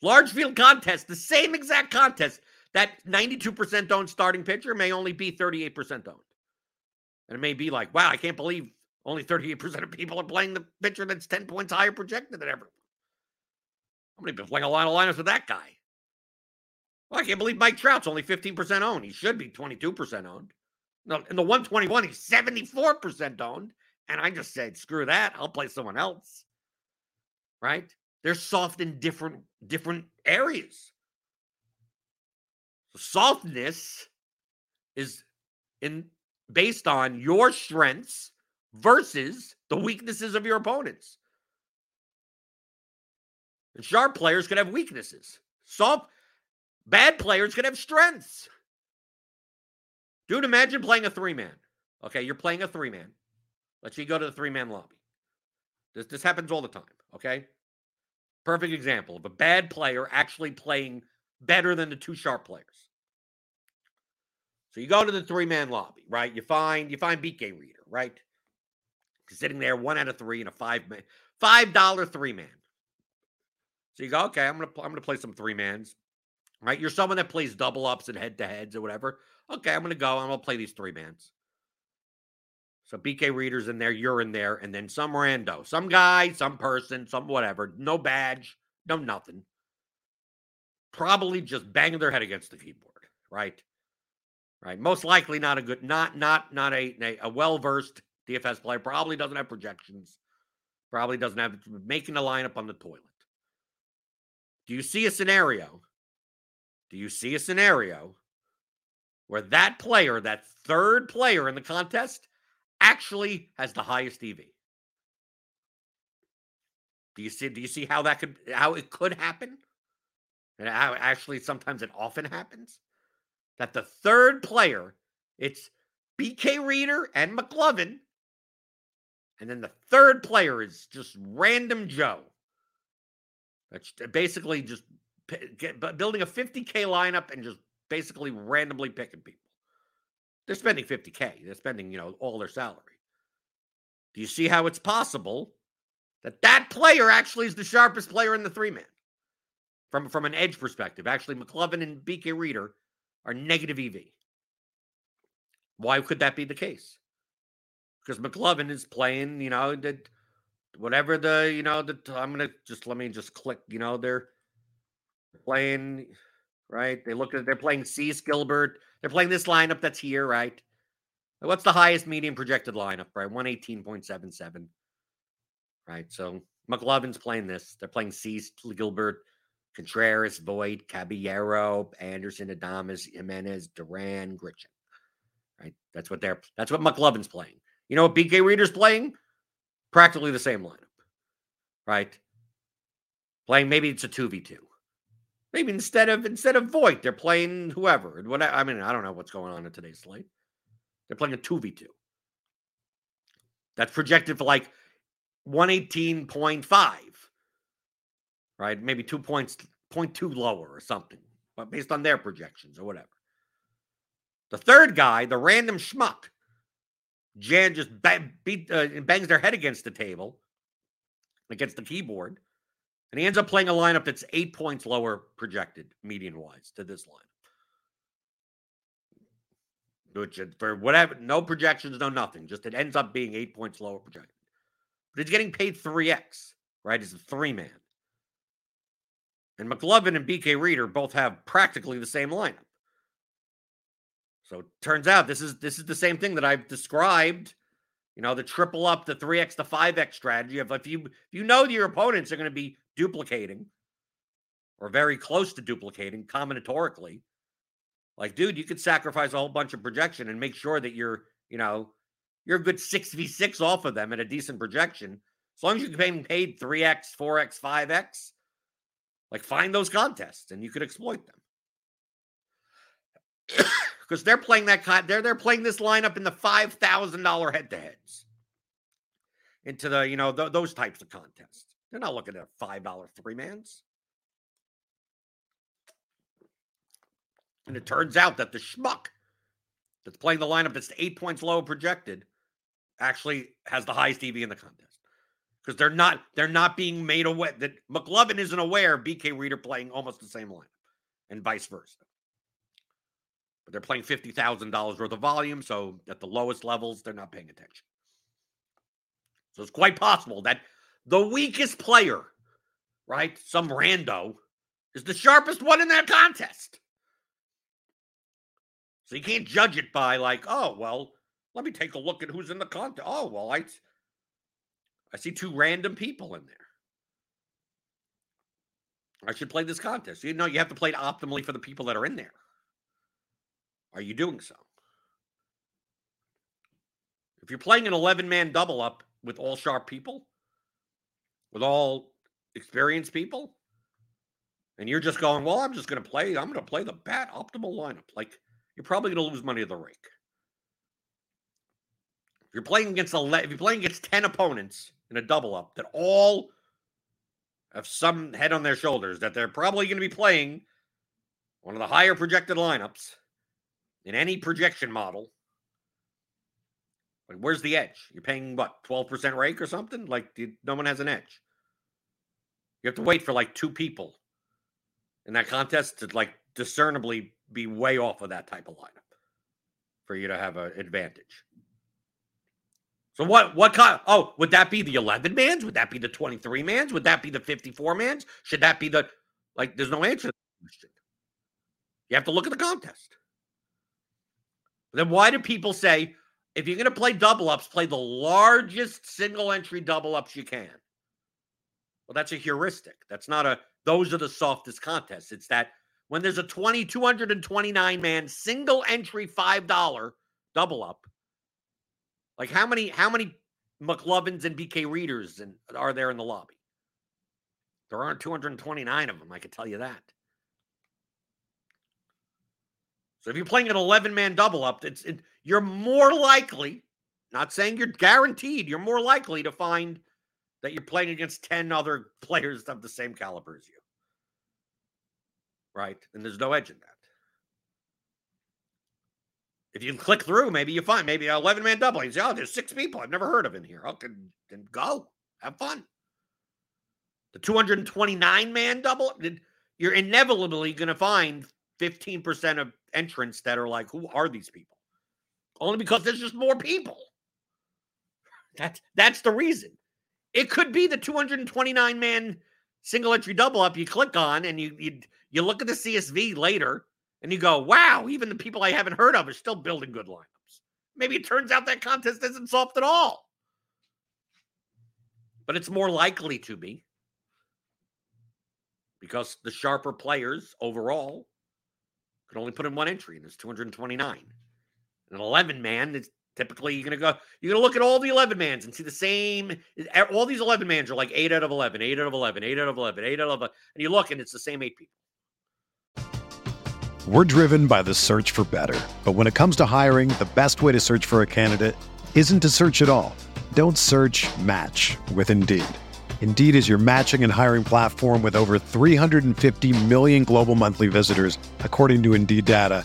Large field contest, the same exact contest, that 92% owned starting pitcher may only be 38% owned. And it may be like, wow, I can't believe only 38% of people are playing the pitcher that's 10 points higher projected than everyone. How many been playing a lot of lineups with that guy? Well, I can't believe Mike Trout's only 15% owned. He should be 22% owned. No, in the 121, he's 74% owned. And I just said, screw that. I'll play someone else. Right? They're soft in different different areas. So softness is in based on your strengths versus the weaknesses of your opponents. And sharp players could have weaknesses. Soft, bad players could have strengths. Dude, imagine playing a three man. Okay, you're playing a three man. Let's you go to the three man lobby. This, this happens all the time. Okay. Perfect example of a bad player actually playing better than the two sharp players. So you go to the three man lobby, right? You find you find BK Reader, right? Sitting there, one out of three in a five man, five dollar three man. So you go, okay, I'm gonna I'm gonna play some three mans, right? You're someone that plays double ups and head to heads or whatever. Okay, I'm gonna go. I'm gonna play these three mans. So BK Reader's in there, you're in there, and then some rando, some guy, some person, some whatever, no badge, no nothing. Probably just banging their head against the keyboard, right? right? Most likely not a good, not not not a a, a well versed DFS player. Probably doesn't have projections. Probably doesn't have making a lineup on the toilet. Do you see a scenario? Do you see a scenario where that player, that third player in the contest, actually has the highest EV? Do you see? Do you see how that could, how it could happen, and how actually sometimes it often happens? that the third player, it's BK Reader and McLovin. And then the third player is just random Joe. That's basically just building a 50K lineup and just basically randomly picking people. They're spending 50K. They're spending, you know, all their salary. Do you see how it's possible that that player actually is the sharpest player in the three man from, from an edge perspective? Actually, McLovin and BK Reader are negative EV. Why could that be the case? Because McLovin is playing, you know, the, whatever the, you know, the, I'm to just let me just click, you know, they're playing, right? They look at, they're playing Cease Gilbert. They're playing this lineup that's here, right? What's the highest median projected lineup, right? 118.77. Right. So McLovin's playing this. They're playing Cease, Gilbert, Contreras, Voit, Caballero, Anderson, Adames, Jimenez, Duran, Grichuk. Right. That's what they're that's what McLovin's playing. You know what BK Reader's playing? Practically the same lineup. Right. Playing maybe it's a 2v2. Maybe instead of instead of Voit, they're playing whoever. What I mean, I don't know what's going on in today's slate. They're playing a 2v2. That's projected for like 118.5. Right? Maybe two points, 0.2 lower or something, but based on their projections or whatever. The third guy, the random schmuck, Jan just bang, beat, uh, bangs their head against the table, against the keyboard, and he ends up playing a lineup that's eight points lower projected, median wise, to this line. Which for whatever, no projections, no nothing. Just it ends up being eight points lower projected. But he's getting paid 3x, right? He's a three man. And McLovin and BK Reader both have practically the same lineup. So it turns out this is this is the same thing that I've described. You know, the triple up, the 3x, the 5x strategy of if you if you know your opponents are going to be duplicating or very close to duplicating combinatorically, like, dude, you could sacrifice a whole bunch of projection and make sure that you're, you know, you're a good 6v6 off of them at a decent projection. As long as you're being paid 3x, 4x, 5x, like find those contests and you could exploit them. Because they're playing that kind, they're they're playing this lineup in the five thousand dollar head to heads into the you know th- those types of contests. They're not looking at five dollar three mans. And it turns out that the schmuck that's playing the lineup that's eight points low projected actually has the highest EV in the contest. Because they're not they're not being made aware that McLovin isn't aware of BK Reader playing almost the same lineup and vice versa. But they're playing fifty thousand dollars worth of volume, so at the lowest levels, they're not paying attention. So it's quite possible that the weakest player, right, some rando, is the sharpest one in that contest. So you can't judge it by like, oh, well, let me take a look at who's in the contest. Oh, well, I I see two random people in there. I should play this contest. You know, you have to play it optimally for the people that are in there. Are you doing so? If you're playing an 11 man double up with all sharp people, with all experienced people, and you're just going, well, I'm just going to play, I'm going to play the bat optimal lineup. Like, you're probably going to lose money to the rake. If you're playing against 11, if you're playing against 10 opponents in a double up that all have some head on their shoulders that they're probably going to be playing one of the higher projected lineups in any projection model. Like, where's the edge? You're paying what, 12% rake or something? Like, no one has an edge. You have to wait for like two people in that contest to like discernibly be way off of that type of lineup for you to have an advantage. So what what kind oh, would that be the 11 mans? Would that be the 23 mans? Would that be the 54 mans? Should that be the like there's no answer to that question. You have to look at the contest. Then why do people say if you're going to play double ups, play the largest single entry double ups you can? Well, that's a heuristic. That's not a those are the softest contests. It's that when there's a 20, 229 man single entry $5 double up. Like how many, how many McLovins and BK readers and are there in the lobby? There aren't 229 of them, I can tell you that. So if you're playing an 11 man double up, it's it, you're more likely, not saying you're guaranteed, you're more likely to find that you're playing against 10 other players of the same caliber as you. Right? And there's no edge in that. If you can click through, maybe you find maybe an 11 man double. You say, oh, there's six people I've never heard of in here. Oh, okay, then go. Have fun. The 229 man double, you're inevitably going to find 15% of entrants that are like, who are these people? Only because there's just more people. That's that's the reason. It could be the 229 man single entry double up you click on and you you you look at the CSV later and you go, wow, even the people I haven't heard of are still building good lineups. Maybe it turns out that contest isn't soft at all. But it's more likely to be because the sharper players overall could only put in one entry, and there's 229. An 11 man typically you're gonna go, you're gonna look at all the 11 mans and see the same. All these 11 mans are like eight out of 11, eight out of 11, eight out of 11, eight out of 11, and you look and it's the same eight people. We're driven by the search for better, but when it comes to hiring, the best way to search for a candidate isn't to search at all. Don't search. Match with Indeed. Indeed is your matching and hiring platform with over 350 million global monthly visitors, according to Indeed data,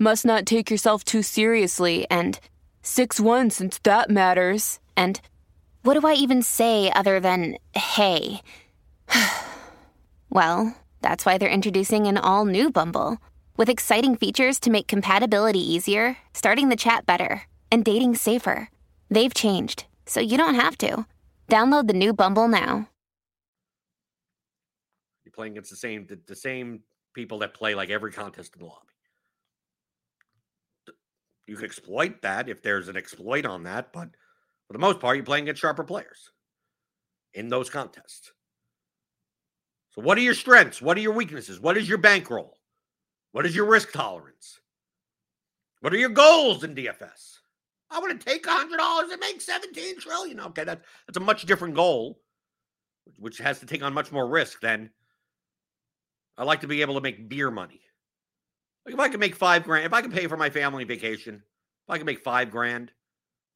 must not take yourself too seriously and 6 1 since that matters. And what do I even say other than hey? well, that's why they're introducing an all new Bumble with exciting features to make compatibility easier, starting the chat better, and dating safer. They've changed, so you don't have to. Download the new Bumble now. You're playing against the same the, the same people that play like every contest in the lobby. You can exploit that if there's an exploit on that, but for the most part, you're playing against sharper players in those contests. So, what are your strengths? What are your weaknesses? What is your bankroll? What is your risk tolerance? What are your goals in DFS? I want to take $100 and make 17 trillion. Okay, that, that's a much different goal, which has to take on much more risk than I like to be able to make beer money. If I could make five grand, if I could pay for my family vacation, if I could make five grand,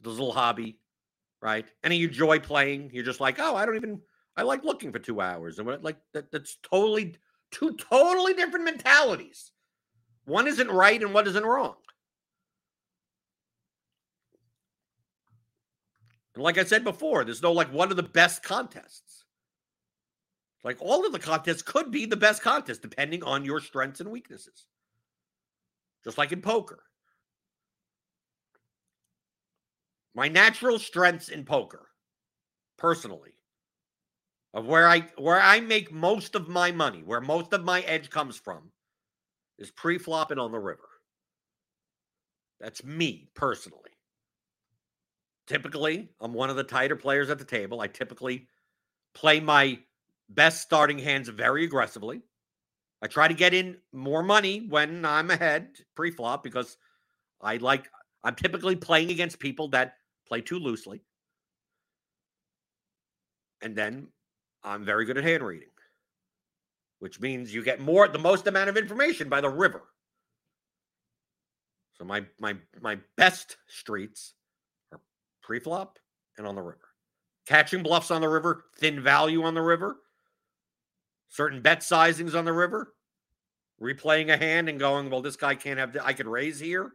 this little hobby, right? And you enjoy playing, you're just like, oh, I don't even I like looking for two hours. And what like that, that's totally two totally different mentalities. One isn't right and one isn't wrong. And like I said before, there's no like one of the best contests. Like all of the contests could be the best contest depending on your strengths and weaknesses. Just like in poker. My natural strengths in poker, personally, of where I where I make most of my money, where most of my edge comes from, is pre-flopping on the river. That's me personally. Typically, I'm one of the tighter players at the table. I typically play my best starting hands very aggressively. I try to get in more money when I'm ahead pre-flop because I like I'm typically playing against people that play too loosely. And then I'm very good at hand reading, which means you get more, the most amount of information by the river. So my my my best streets are pre-flop and on the river. Catching bluffs on the river, thin value on the river, certain bet sizings on the river, replaying a hand and going, well, this guy can't have. I could raise here.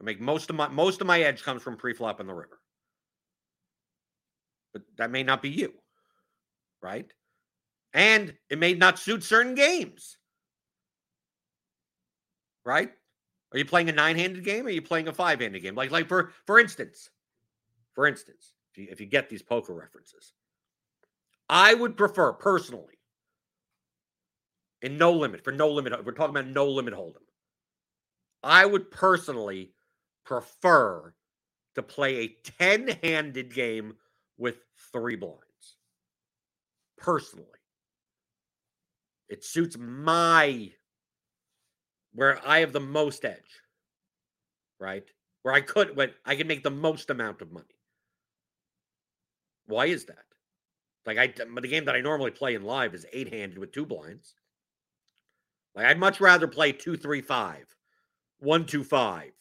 I make most of my most of my edge comes from pre-flop in the river but that may not be you, right? And it may not suit certain games. Right? Are you playing a nine-handed game or are you playing a five-handed game? Like, like for for instance, for instance, if you, if you get these poker references, I would prefer personally in no limit for no limit. We're talking about no limit hold'em. I would personally prefer to play a 10 handed game with three blinds. Personally, it suits my where I have the most edge, right? Where I could, when I can make the most amount of money. Why is that? Like I, the game that I normally play in live is eight handed with two blinds. Like I'd much rather play two, three, five, one, two, five,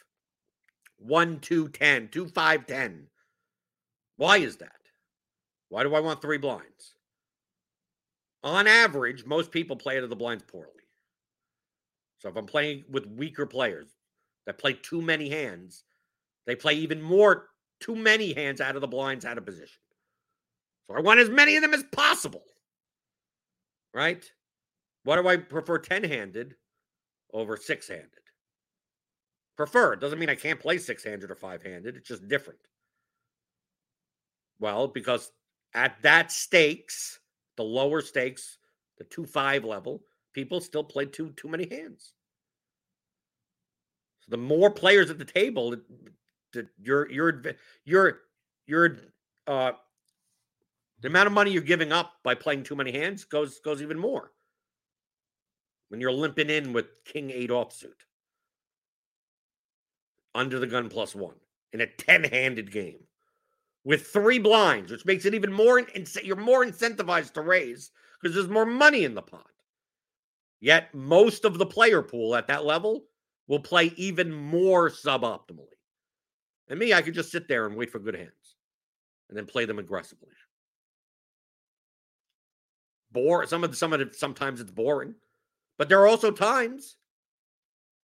one, two, ten, two, five, ten. Why is that? Why do I want three blinds? On average, most people play out of the blinds poorly. So if I'm playing with weaker players that play too many hands, they play even more too many hands out of the blinds out of position. So I want as many of them as possible. Right? Why do I prefer 10 handed over six handed? Prefer. It doesn't mean I can't play six handed or five handed. It's just different. Well, because at that stakes, the lower stakes, the 2 5 level, people still play too too many hands. So the more players at the table, the, your your your your uh the amount of money you're giving up by playing too many hands goes goes even more when you're limping in with king eight offsuit under the gun plus one in a 10-handed game. With three blinds which makes it even more you're more incentivized to raise because there's more money in the pot. Yet most of the player pool at that level will play even more suboptimally. And me i could just sit there and wait for good hands and then play them aggressively. Bore some of the, some of it sometimes it's boring but there are also times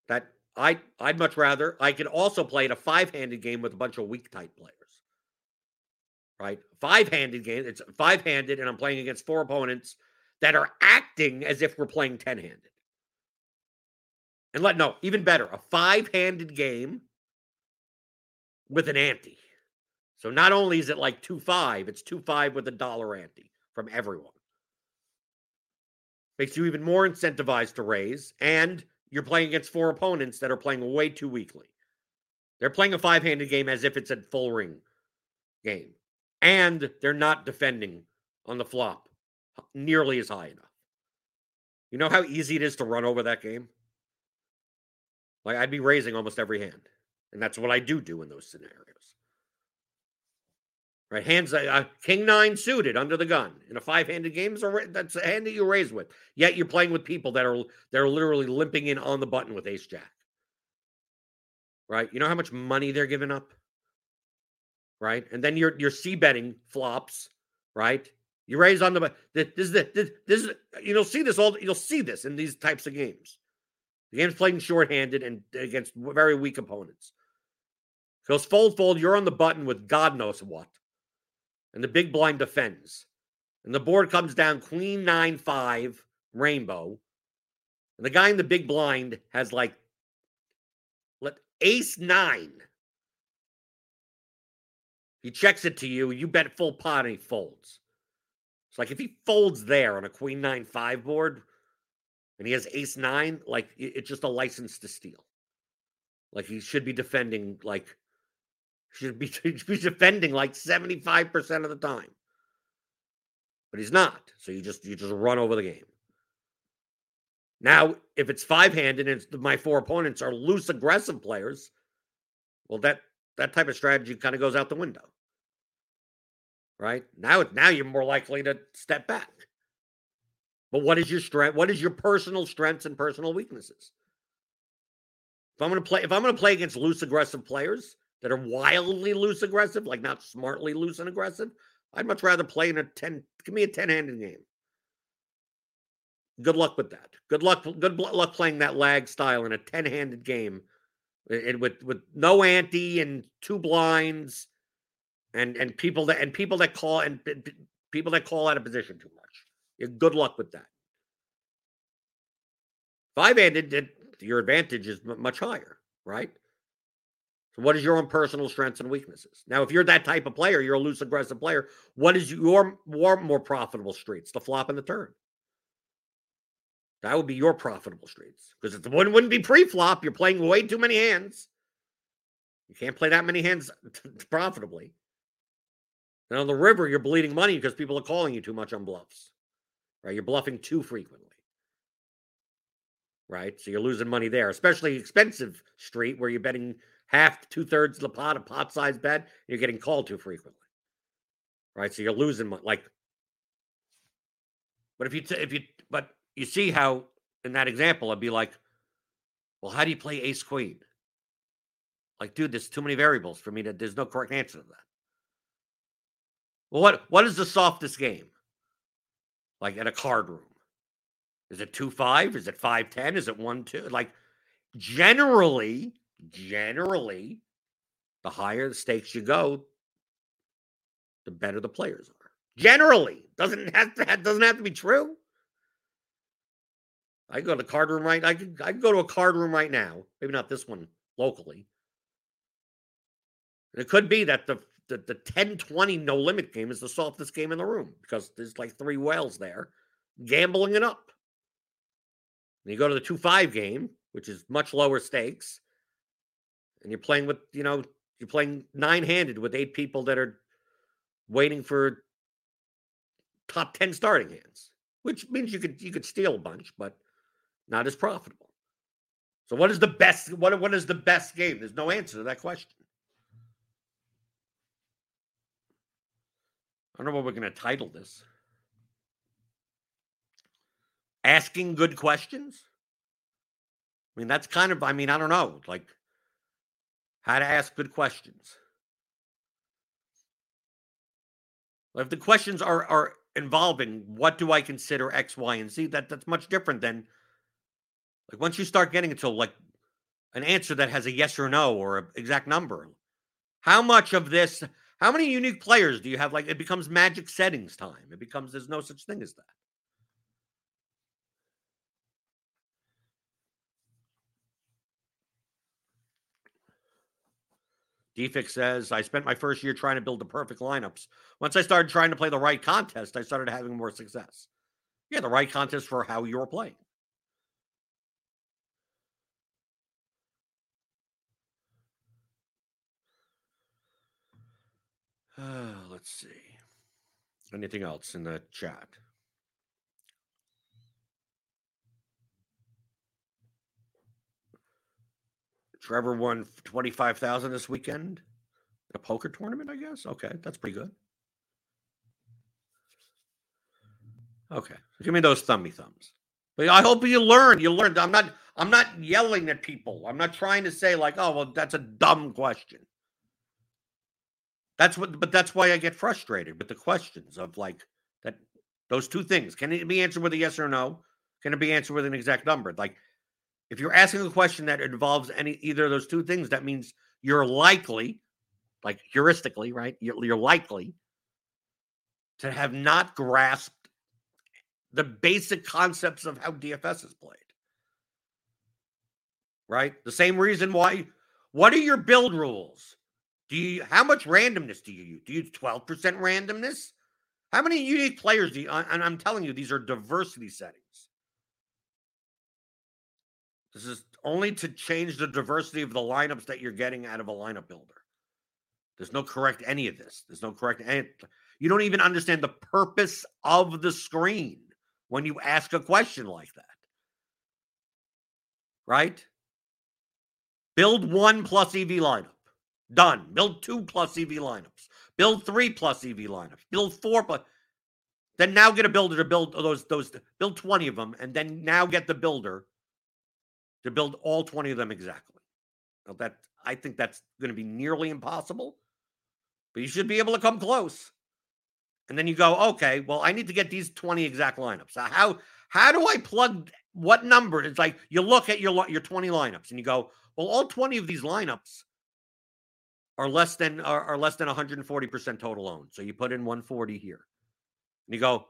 that I I'd much rather I could also play in a five-handed game with a bunch of weak type players. Right? Five-handed game, it's five-handed and I'm playing against four opponents that are acting as if we're playing 10-handed. And let no, even better, a five-handed game with an ante. So not only is it like 2-5, it's 2-5 with a dollar ante from everyone makes you even more incentivized to raise, and you're playing against four opponents that are playing way too weakly. They're playing a five handed game as if it's a full ring game, and they're not defending on the flop nearly as high enough. You know how easy it is to run over that game? Like, I'd be raising almost every hand. And that's what I do do in those scenarios. Right, hands uh, king nine suited under the gun in a five-handed game is a that's a hand that you raise with. Yet you're playing with people that are that are literally limping in on the button with ace jack. Right, you know how much money they're giving up. Right, and then you're you're c betting flops. Right, you raise on the this is the this, this is you'll see this all you'll see this in these types of games. The game's played in shorthanded and against very weak opponents. Goes fold fold. You're on the button with God knows what and the big blind defends. And the board comes down queen nine five rainbow. And the guy in the big blind has like let ace nine. He checks it to you, you bet full pot and he folds. It's like if he folds there on a queen nine five board and he has ace nine, like it's just a license to steal. Like he should be defending like should be, should be defending like 75% of the time. But he's not. So you just you just run over the game. Now, if it's five-handed and my four opponents are loose aggressive players, well, that that type of strategy kind of goes out the window. Right? Now now you're more likely to step back. But what is your strength? What is your personal strengths and personal weaknesses? If I'm going to play, if I'm going to play against loose aggressive players, that are wildly loose aggressive, like not smartly loose and aggressive, I'd much rather play in a 10, give me a 10 handed game. Good luck with that. Good luck, good luck playing that lag style in a 10 handed game and with, with no ante and two blinds and, and people that, and people that call and people that call out of position too much. Good luck with that. Five handed, your advantage is much higher, right? So, what is your own personal strengths and weaknesses? Now, if you're that type of player, you're a loose, aggressive player. What is your, your more profitable streets? The flop and the turn. That would be your profitable streets because it wouldn't be pre-flop. You're playing way too many hands. You can't play that many hands profitably. And on the river, you're bleeding money because people are calling you too much on bluffs. Right? You're bluffing too frequently. Right? So you're losing money there, especially expensive street where you're betting half, two thirds of the pot, a pot size bet, you're getting called too frequently. Right? So you're losing money. Like, but if you, t- if you, but you see how in that example, I'd be like, well, how do you play ace queen? Like, dude, there's too many variables for me to, there's no correct answer to that. Well, what what is the softest game? Like at a card room? Is it two five? Is it five ten? Is it one two? Like generally, generally, the higher the stakes you go, the better the players are. Generally, doesn't have to doesn't have to be true. I go to card room right. I could I go to a card room right now. Maybe not this one locally. And it could be that the the, the 10 20 no limit game is the softest game in the room because there's like three whales there gambling it up. And you go to the 2 5 game, which is much lower stakes, and you're playing with, you know, you're playing nine handed with eight people that are waiting for top 10 starting hands, which means you could you could steal a bunch, but not as profitable. So what is the best what what is the best game? There's no answer to that question. I don't know what we're going to title this. Asking good questions? I mean, that's kind of, I mean, I don't know, like how to ask good questions. If the questions are are involving what do I consider X, Y, and Z, that that's much different than like once you start getting into like an answer that has a yes or no or an exact number. How much of this how many unique players do you have? Like it becomes magic settings time. It becomes there's no such thing as that. Defix says, I spent my first year trying to build the perfect lineups. Once I started trying to play the right contest, I started having more success. Yeah, the right contest for how you're playing. Uh, let's see. Anything else in the chat? Trevor won 25,000 this weekend a poker tournament, I guess. Okay, that's pretty good. Okay. So give me those thummy thumbs. But I hope you learn. You learned. I'm not I'm not yelling at people. I'm not trying to say like, "Oh, well, that's a dumb question." That's what, but that's why I get frustrated with the questions of like that. Those two things can it be answered with a yes or no? Can it be answered with an exact number? Like, if you're asking a question that involves any either of those two things, that means you're likely, like heuristically, right? You're, you're likely to have not grasped the basic concepts of how DFS is played. Right? The same reason why. What are your build rules? Do you how much randomness do you use? Do you use 12% randomness? How many unique players do you and I'm telling you these are diversity settings. This is only to change the diversity of the lineups that you're getting out of a lineup builder. There's no correct any of this. There's no correct any, you don't even understand the purpose of the screen when you ask a question like that. Right? Build one plus EV lineup. Done. Build two plus EV lineups. Build three plus EV lineups. Build four plus. Then now get a builder to build those those build 20 of them and then now get the builder to build all 20 of them exactly. Now that I think that's going to be nearly impossible. But you should be able to come close. And then you go, okay, well, I need to get these 20 exact lineups. How how do I plug what number? It's like you look at your your 20 lineups and you go, well, all 20 of these lineups are less than are, are less than 140% total owned. So you put in 140 here. And you go,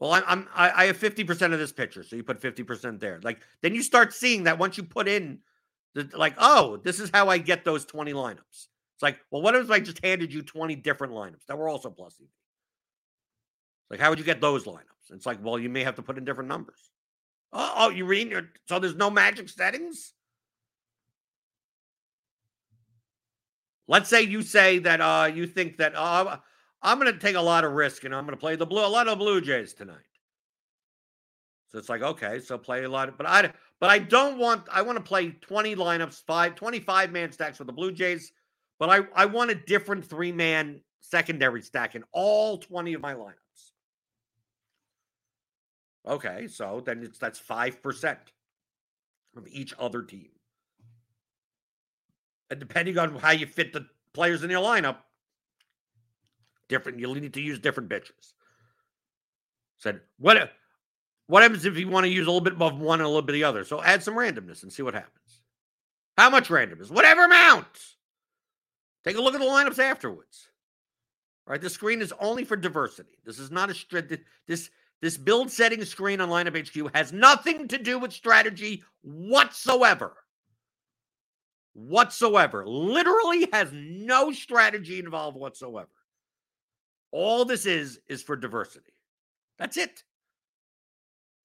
Well, I'm, I'm I, have 50% of this picture, so you put 50% there. Like then you start seeing that once you put in the like, oh, this is how I get those 20 lineups. It's like, well, what if I just handed you 20 different lineups that were also plus EV? Like, how would you get those lineups? It's like, well, you may have to put in different numbers. Oh, oh you read your so there's no magic settings? Let's say you say that uh you think that uh I'm going to take a lot of risk and I'm going to play the blue a lot of Blue Jays tonight. So it's like okay, so play a lot of, but I but I don't want I want to play 20 lineups, 5 25 man stacks with the Blue Jays, but I I want a different 3 man secondary stack in all 20 of my lineups. Okay, so then it's that's 5% of each other team. And depending on how you fit the players in your lineup, different. You'll need to use different bitches. Said what? What happens if you want to use a little bit of one and a little bit of the other? So add some randomness and see what happens. How much randomness? Whatever amount. Take a look at the lineups afterwards. Right, the screen is only for diversity. This is not a strict. This this build setting screen on LineupHQ has nothing to do with strategy whatsoever. Whatsoever. Literally has no strategy involved whatsoever. All this is is for diversity. That's it.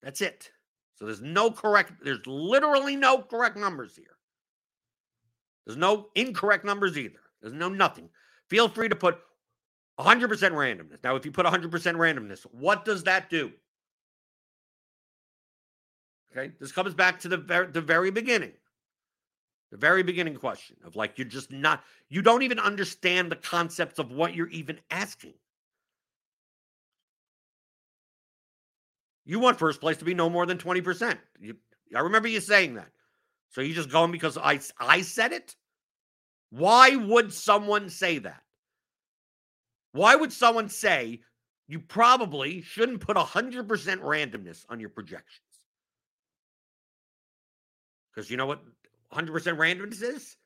That's it. So there's no correct, there's literally no correct numbers here. There's no incorrect numbers either. There's no nothing. Feel free to put 100% randomness. Now, if you put 100% randomness, what does that do? Okay, this comes back to the very, the very beginning. The very beginning question of like, you're just not, you don't even understand the concepts of what you're even asking. You want first place to be no more than 20%. You, I remember you saying that. So you just going because I, I said it? Why would someone say that? Why would someone say you probably shouldn't put 100% randomness on your projections? Because you know what 100% randomness is?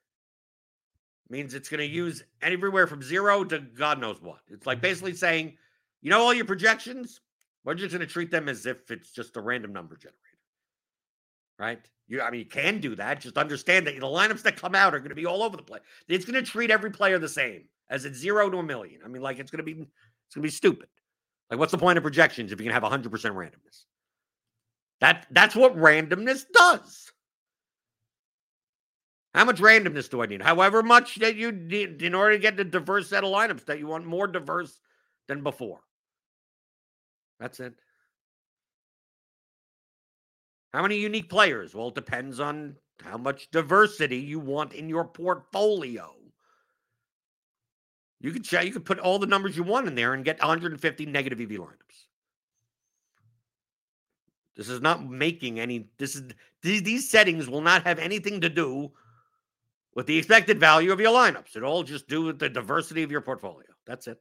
means it's going to mm-hmm. use everywhere from zero to God knows what. It's like mm-hmm. basically saying, you know, all your projections, we're just going to treat them as if it's just a random number generator. Right? You, I mean, you can do that. Just understand that the lineups that come out are going to be all over the place. It's going to treat every player the same as it's zero to a million. I mean, like it's going to be, it's going to be stupid. Like, what's the point of projections if you can have 100% randomness? That that's what randomness does. How much randomness do I need? However much that you need in order to get the diverse set of lineups that you want more diverse than before. That's it. How many unique players? Well, it depends on how much diversity you want in your portfolio. You could you could put all the numbers you want in there and get 150 negative EV lineups. This is not making any. This is these, these settings will not have anything to do with the expected value of your lineups. It all just do with the diversity of your portfolio. That's it.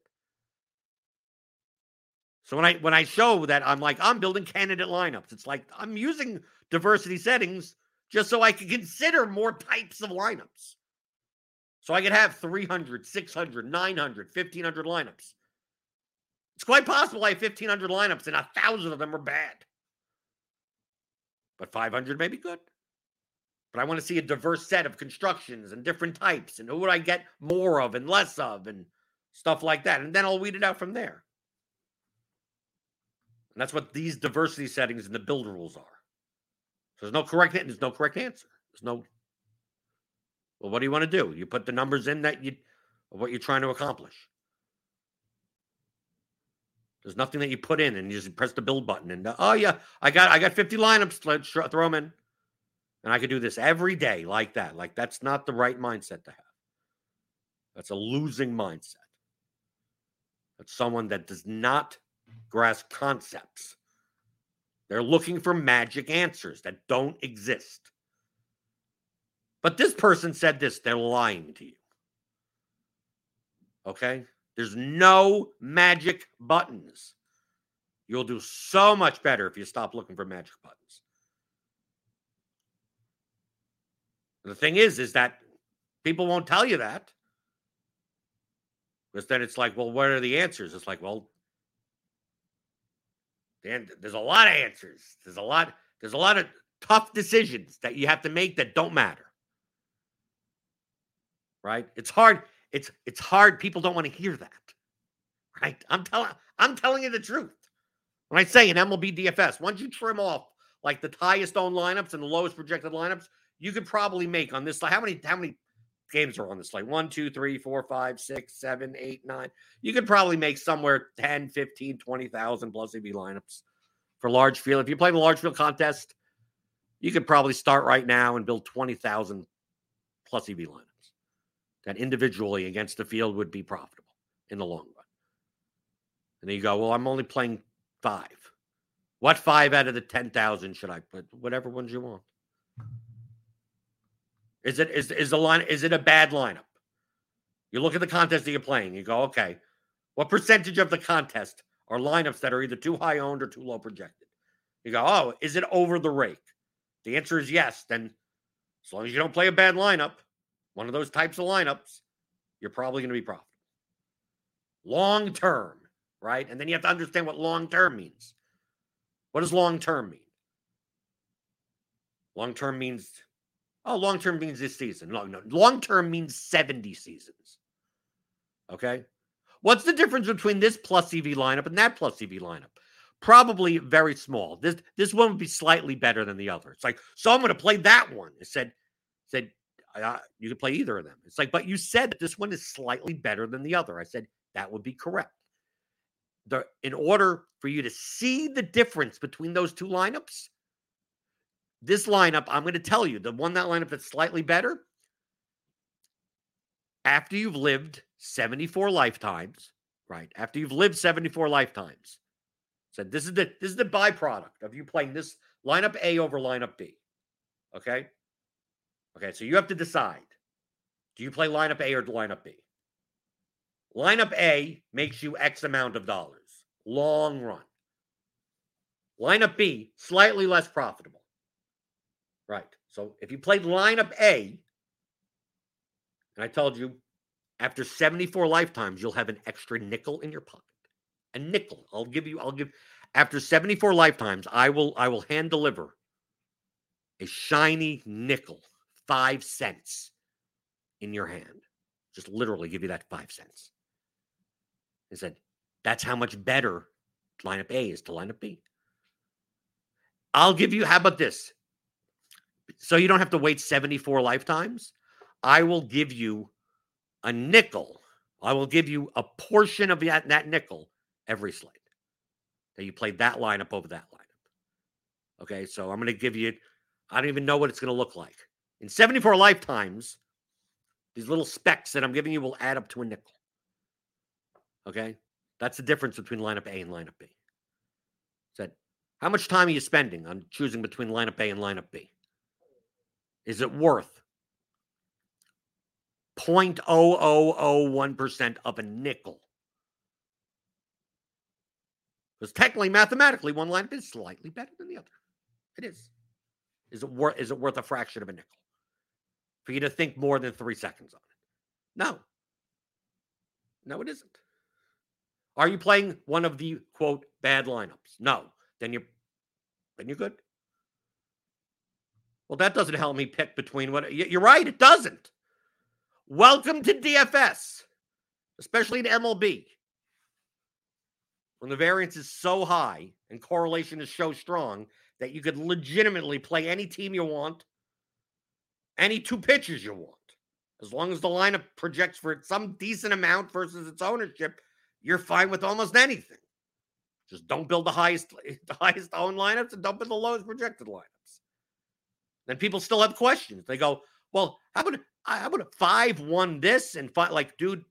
So when I when I show that I'm like I'm building candidate lineups, it's like I'm using diversity settings just so I can consider more types of lineups. So I could have 300, 600, 900, 1500 lineups. It's quite possible I have 1500 lineups and a thousand of them are bad. But 500 may be good. But I want to see a diverse set of constructions and different types and who would I get more of and less of and stuff like that. And then I'll weed it out from there. And that's what these diversity settings and the build rules are. So there's no correct there's no correct answer. There's no well, what do you want to do? You put the numbers in that you what you're trying to accomplish. There's nothing that you put in and you just press the build button and oh yeah, I got I got 50 lineups. Let's throw them in. And I could do this every day like that. Like that's not the right mindset to have. That's a losing mindset. That's someone that does not grasp concepts. They're looking for magic answers that don't exist. But this person said this, they're lying to you. Okay? There's no magic buttons. You'll do so much better if you stop looking for magic buttons. The thing is, is that people won't tell you that. Because then it's like, well, what are the answers? It's like, well, And there's a lot of answers. There's a lot, there's a lot of tough decisions that you have to make that don't matter. Right? It's hard. It's it's hard. People don't want to hear that. Right? I'm telling I'm telling you the truth. When I say an MLB DFS, once you trim off like the highest owned lineups and the lowest projected lineups, you could probably make on this. How many how many games are on the slate? One, two, three, four, five, six, seven, eight, nine. You could probably make somewhere 10, 15, 20,000 plus EV lineups for large field. If you play the large field contest, you could probably start right now and build 20,000 plus EV lineups that individually against the field would be profitable in the long run. And then you go, well, I'm only playing five. What five out of the 10,000 should I put? Whatever ones you want. Is it is is the line is it a bad lineup? You look at the contest that you're playing, you go, okay, what percentage of the contest are lineups that are either too high owned or too low projected? You go, oh, is it over the rake? The answer is yes. Then as long as you don't play a bad lineup, one of those types of lineups, you're probably going to be profitable. Long term, right? And then you have to understand what long term means. What does long term mean? Long term means Oh, long term means this season. No, no. Long term means 70 seasons. Okay. What's the difference between this plus EV lineup and that plus EV lineup? Probably very small. This this one would be slightly better than the other. It's like, so I'm going to play that one. It said, said uh, you could play either of them. It's like, but you said that this one is slightly better than the other. I said that would be correct. The in order for you to see the difference between those two lineups, this lineup, I'm going to tell you, the one that lineup that's slightly better, after you've lived 74 lifetimes, right? After you've lived 74 lifetimes, said so this is the this is the byproduct of you playing this lineup A over lineup B. Okay. Okay, so you have to decide. Do you play lineup A or lineup B? Lineup A makes you X amount of dollars, long run. Lineup B, slightly less profitable. Right. So if you played lineup A, and I told you after 74 lifetimes, you'll have an extra nickel in your pocket. A nickel. I'll give you, I'll give after 74 lifetimes, I will, I will hand deliver a shiny nickel, five cents in your hand. Just literally give you that five cents. He said, that's how much better lineup A is to lineup B. I'll give you, how about this? So you don't have to wait 74 lifetimes. I will give you a nickel. I will give you a portion of that, that nickel every slate that you played that lineup over that lineup. Okay, so I'm going to give you, I don't even know what it's going to look like. In 74 lifetimes, these little specks that I'm giving you will add up to a nickel. Okay, that's the difference between lineup A and lineup B. Said, how much time are you spending on choosing between lineup A and lineup B? Is it worth 0.0001% of a nickel? Because technically, mathematically, one line is slightly better than the other. It is. Is it worth is it worth a fraction of a nickel? For you to think more than three seconds on it? No. No, it isn't. Are you playing one of the quote bad lineups? No. Then you're then you're good. Well, that doesn't help me pick between what you're right, it doesn't. Welcome to DFS, especially in MLB. When the variance is so high and correlation is so strong that you could legitimately play any team you want, any two pitchers you want. As long as the lineup projects for some decent amount versus its ownership, you're fine with almost anything. Just don't build the highest the highest owned lineups and don't build the lowest projected lineups then people still have questions. They go, well, how about how about five one this and five like, dude,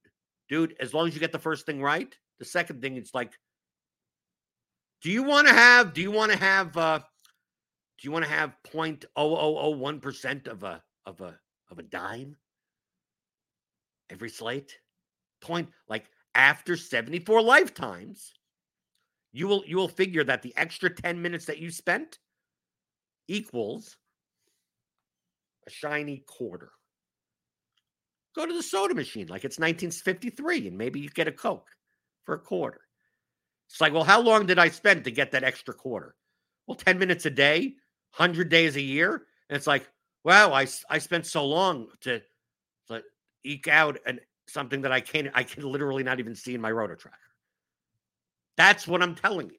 dude, as long as you get the first thing right, the second thing it's like, do you want to have? Do you want to have? uh Do you want to have point oh oh oh one percent of a of a of a dime every slate? Point like after seventy four lifetimes, you will you will figure that the extra ten minutes that you spent equals a shiny quarter. Go to the soda machine like it's 1953 and maybe you get a Coke for a quarter. It's like, well, how long did I spend to get that extra quarter? Well, 10 minutes a day, 100 days a year. And it's like, wow, I, I spent so long to, to eke out an, something that I can't, I can literally not even see in my roto tracker. That's what I'm telling you.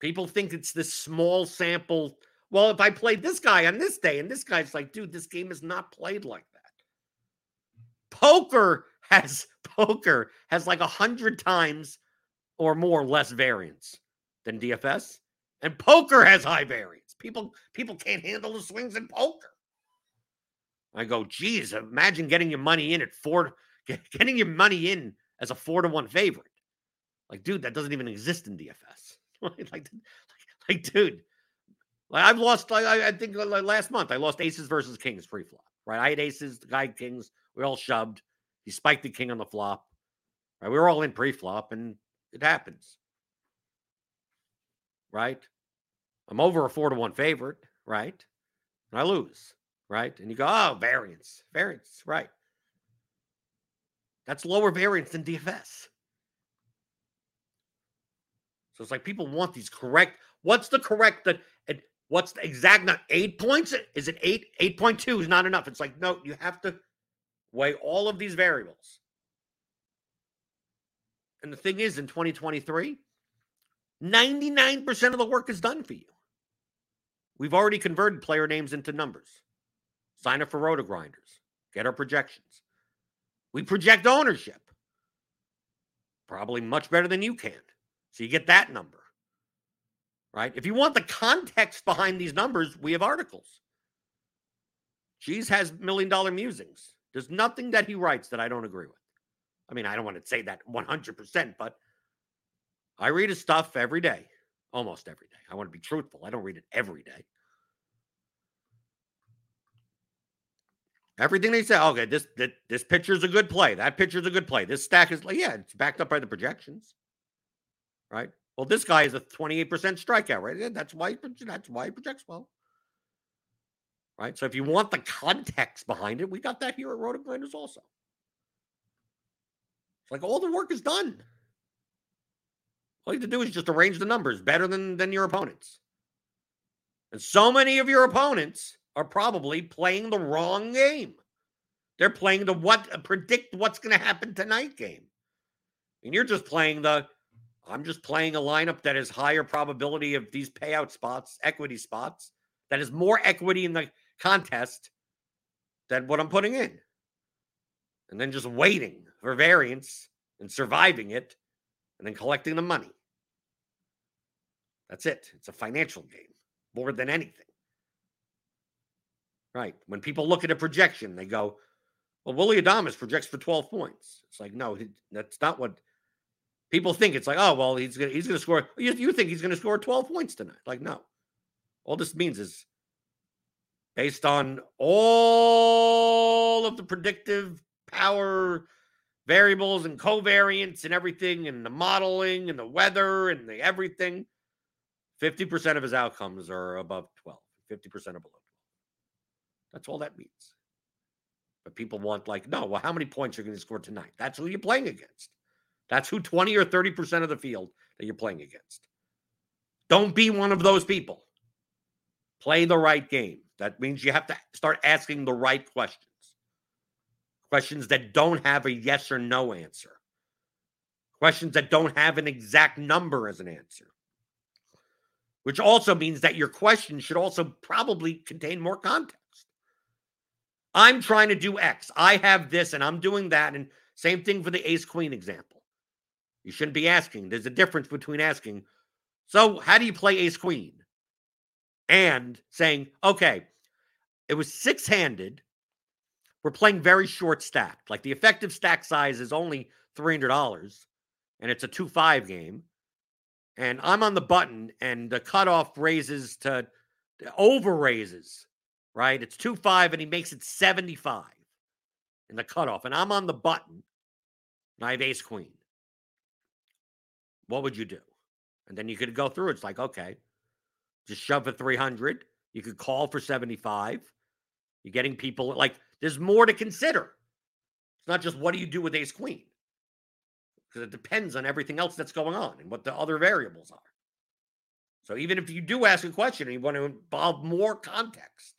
People think it's this small sample. Well, if I played this guy on this day and this guy's like, dude, this game is not played like that. Poker has poker has like a hundred times or more less variance than DFS, and poker has high variance. People people can't handle the swings in poker. I go, geez, imagine getting your money in at four, getting your money in as a four to one favorite. Like, dude, that doesn't even exist in DFS. like, like, like, dude, like I've lost. I, I think like last month I lost aces versus kings pre flop. Right, I had aces, the guy kings. We all shoved. He spiked the king on the flop. Right, we were all in pre flop, and it happens. Right, I'm over a four to one favorite. Right, and I lose. Right, and you go, oh, variance, variance. Right, that's lower variance than DFS. So it's like people want these correct. What's the correct that? What's the exact? Not eight points. Is it eight? Eight point two is not enough. It's like no, you have to weigh all of these variables. And the thing is, in 2023, 99% of the work is done for you. We've already converted player names into numbers. Sign up for RotoGrinders. Get our projections. We project ownership. Probably much better than you can. So you get that number. Right? If you want the context behind these numbers, we have articles. Cheese has million dollar musings. There's nothing that he writes that I don't agree with. I mean, I don't want to say that 100%, but I read his stuff every day, almost every day. I want to be truthful. I don't read it every day. Everything they say, okay, this this, this pitcher's a good play. That pitcher's a good play. This stack is like, yeah, it's backed up by the projections, right? Well, this guy is a 28% strikeout, right? That's why that's why he projects well right? So if you want the context behind it, we got that here at RotoGrinders also. It's like all the work is done. All you have to do is just arrange the numbers better than, than your opponents. And so many of your opponents are probably playing the wrong game. They're playing the what predict what's going to happen tonight game. And you're just playing the I'm just playing a lineup that has higher probability of these payout spots, equity spots, that is more equity in the contest than what I'm putting in. And then just waiting for variance and surviving it and then collecting the money. That's it. It's a financial game more than anything. Right. When people look at a projection, they go, well, Willy Adames projects for 12 points. It's like, no, that's not what people think. It's like, oh, well, he's gonna he's gonna score. You, you think he's gonna score 12 points tonight? Like, no. All this means is based on all of the predictive power variables and covariance and everything and the modeling and the weather and the everything 50% of his outcomes are above 12 50% are below 12 that's all that means but people want like no well how many points are you going to score tonight that's who you're playing against that's who 20 or 30% of the field that you're playing against don't be one of those people play the right game that means you have to start asking the right questions. Questions that don't have a yes or no answer. Questions that don't have an exact number as an answer. Which also means that your question should also probably contain more context. I'm trying to do X. I have this and I'm doing that. And same thing for the ace queen example. You shouldn't be asking. There's a difference between asking, so how do you play ace queen? and saying, okay, it was six handed. We're playing very short stacked. Like the effective stack size is only $300 and it's a 2 5 game. And I'm on the button and the cutoff raises to over raises, right? It's 2 5 and he makes it 75 in the cutoff. And I'm on the button and I have ace queen. What would you do? And then you could go through. It's like, okay, just shove for 300. You could call for 75. You're getting people like there's more to consider. It's not just what do you do with ace queen? because it depends on everything else that's going on and what the other variables are. So even if you do ask a question and you want to involve more context,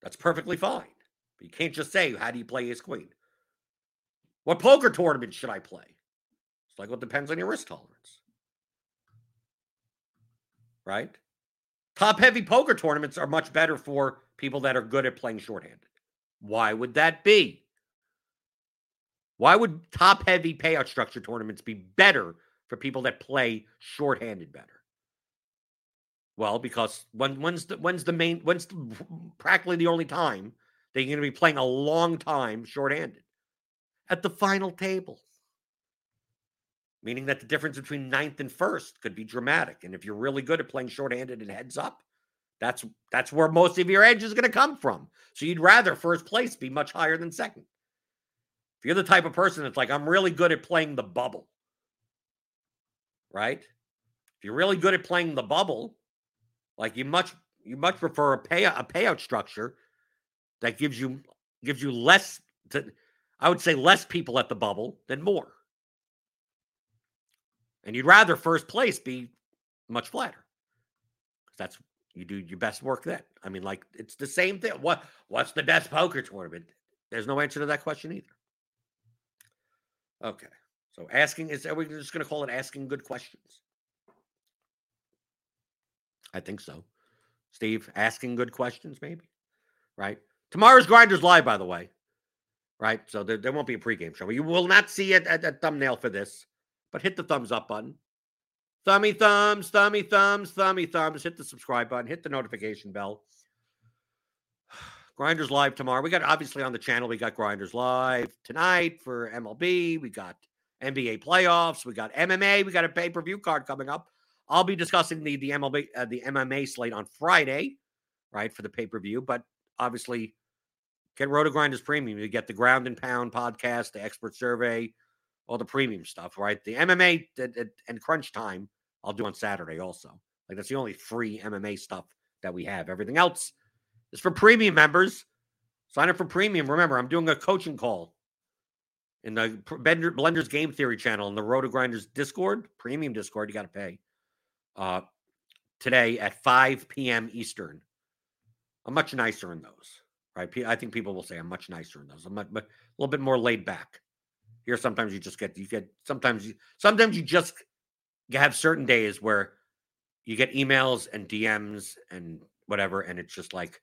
that's perfectly fine. But you can't just say, How do you play ace queen? What poker tournament should I play? Like, it depends on your risk tolerance. Right? Top heavy poker tournaments are much better for people that are good at playing shorthanded. Why would that be? Why would top heavy payout structure tournaments be better for people that play shorthanded better? Well, because when when's the when's the main when's the, practically the only time that you're going to be playing a long time shorthanded at the final table, meaning that the difference between ninth and first could be dramatic. And if you're really good at playing shorthanded and heads up, that's that's where most of your edge is going to come from. So you'd rather first place be much higher than second. If you're the type of person that's like, I'm really good at playing the bubble, right? If you're really good at playing the bubble, like you much you much prefer a pay a payout structure that gives you gives you less to, I would say less people at the bubble than more. And you'd rather first place be much flatter. That's you do your best work then. I mean, like it's the same thing. What what's the best poker tournament? There's no answer to that question either. Okay. So asking is are we just going to call it asking good questions? I think so. Steve, asking good questions, maybe. Right. Tomorrow's Grinders Live, by the way. Right. So there, there won't be a pregame show. You will not see a, a, a thumbnail for this, but hit the thumbs up button. Thummy thumbs, thummy thumbs, thummy thumbs. Hit the subscribe button, hit the notification bell. Grinders Live tomorrow. We got obviously on the channel, we got Grinders Live tonight for MLB. We got NBA playoffs. We got MMA. We got a pay per view card coming up. I'll be discussing the the MLB uh, the MMA slate on Friday, right for the pay per view. But obviously, get RotoGrinders Premium. You get the Ground and Pound podcast, the Expert Survey, all the premium stuff. Right, the MMA and Crunch Time I'll do on Saturday also. Like that's the only free MMA stuff that we have. Everything else is for premium members. Sign up for premium. Remember, I'm doing a coaching call in the Blender, Blenders Game Theory channel in the RotoGrinders Discord, premium Discord. You got to pay uh, today at 5 p.m. Eastern. I'm much nicer in those, right? I think people will say I'm much nicer in those. I'm much, a little bit more laid back. Here, sometimes you just get you get sometimes you sometimes you just you have certain days where you get emails and DMs and whatever, and it's just like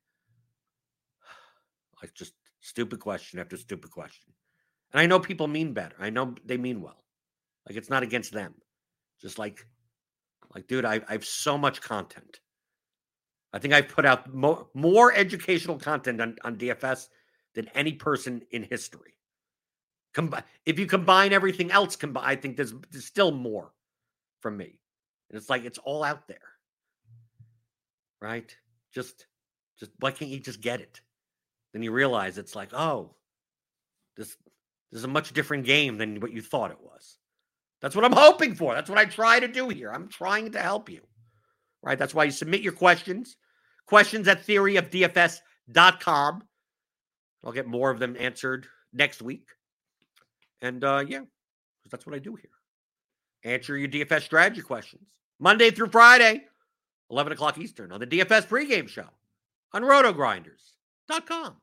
like just stupid question after stupid question. And I know people mean better. I know they mean well. Like it's not against them. Just like, like, dude, I, I have so much content. I think I've put out more, more educational content on, on DFS than any person in history. If you combine everything else, combi- I think there's, there's still more from me. And it's like it's all out there. Right? Just just why can't you just get it? then you realize it's like, oh, this this is a much different game than what you thought it was. That's what I'm hoping for. That's what I try to do here. I'm trying to help you. Right? That's why you submit your questions. Questions at theoryofdfs.com. I'll get more of them answered next week. And uh yeah, that's what I do here. Answer your DFS strategy questions. Monday through Friday, 11 o'clock Eastern on the DFS pregame show on rotogrinders.com.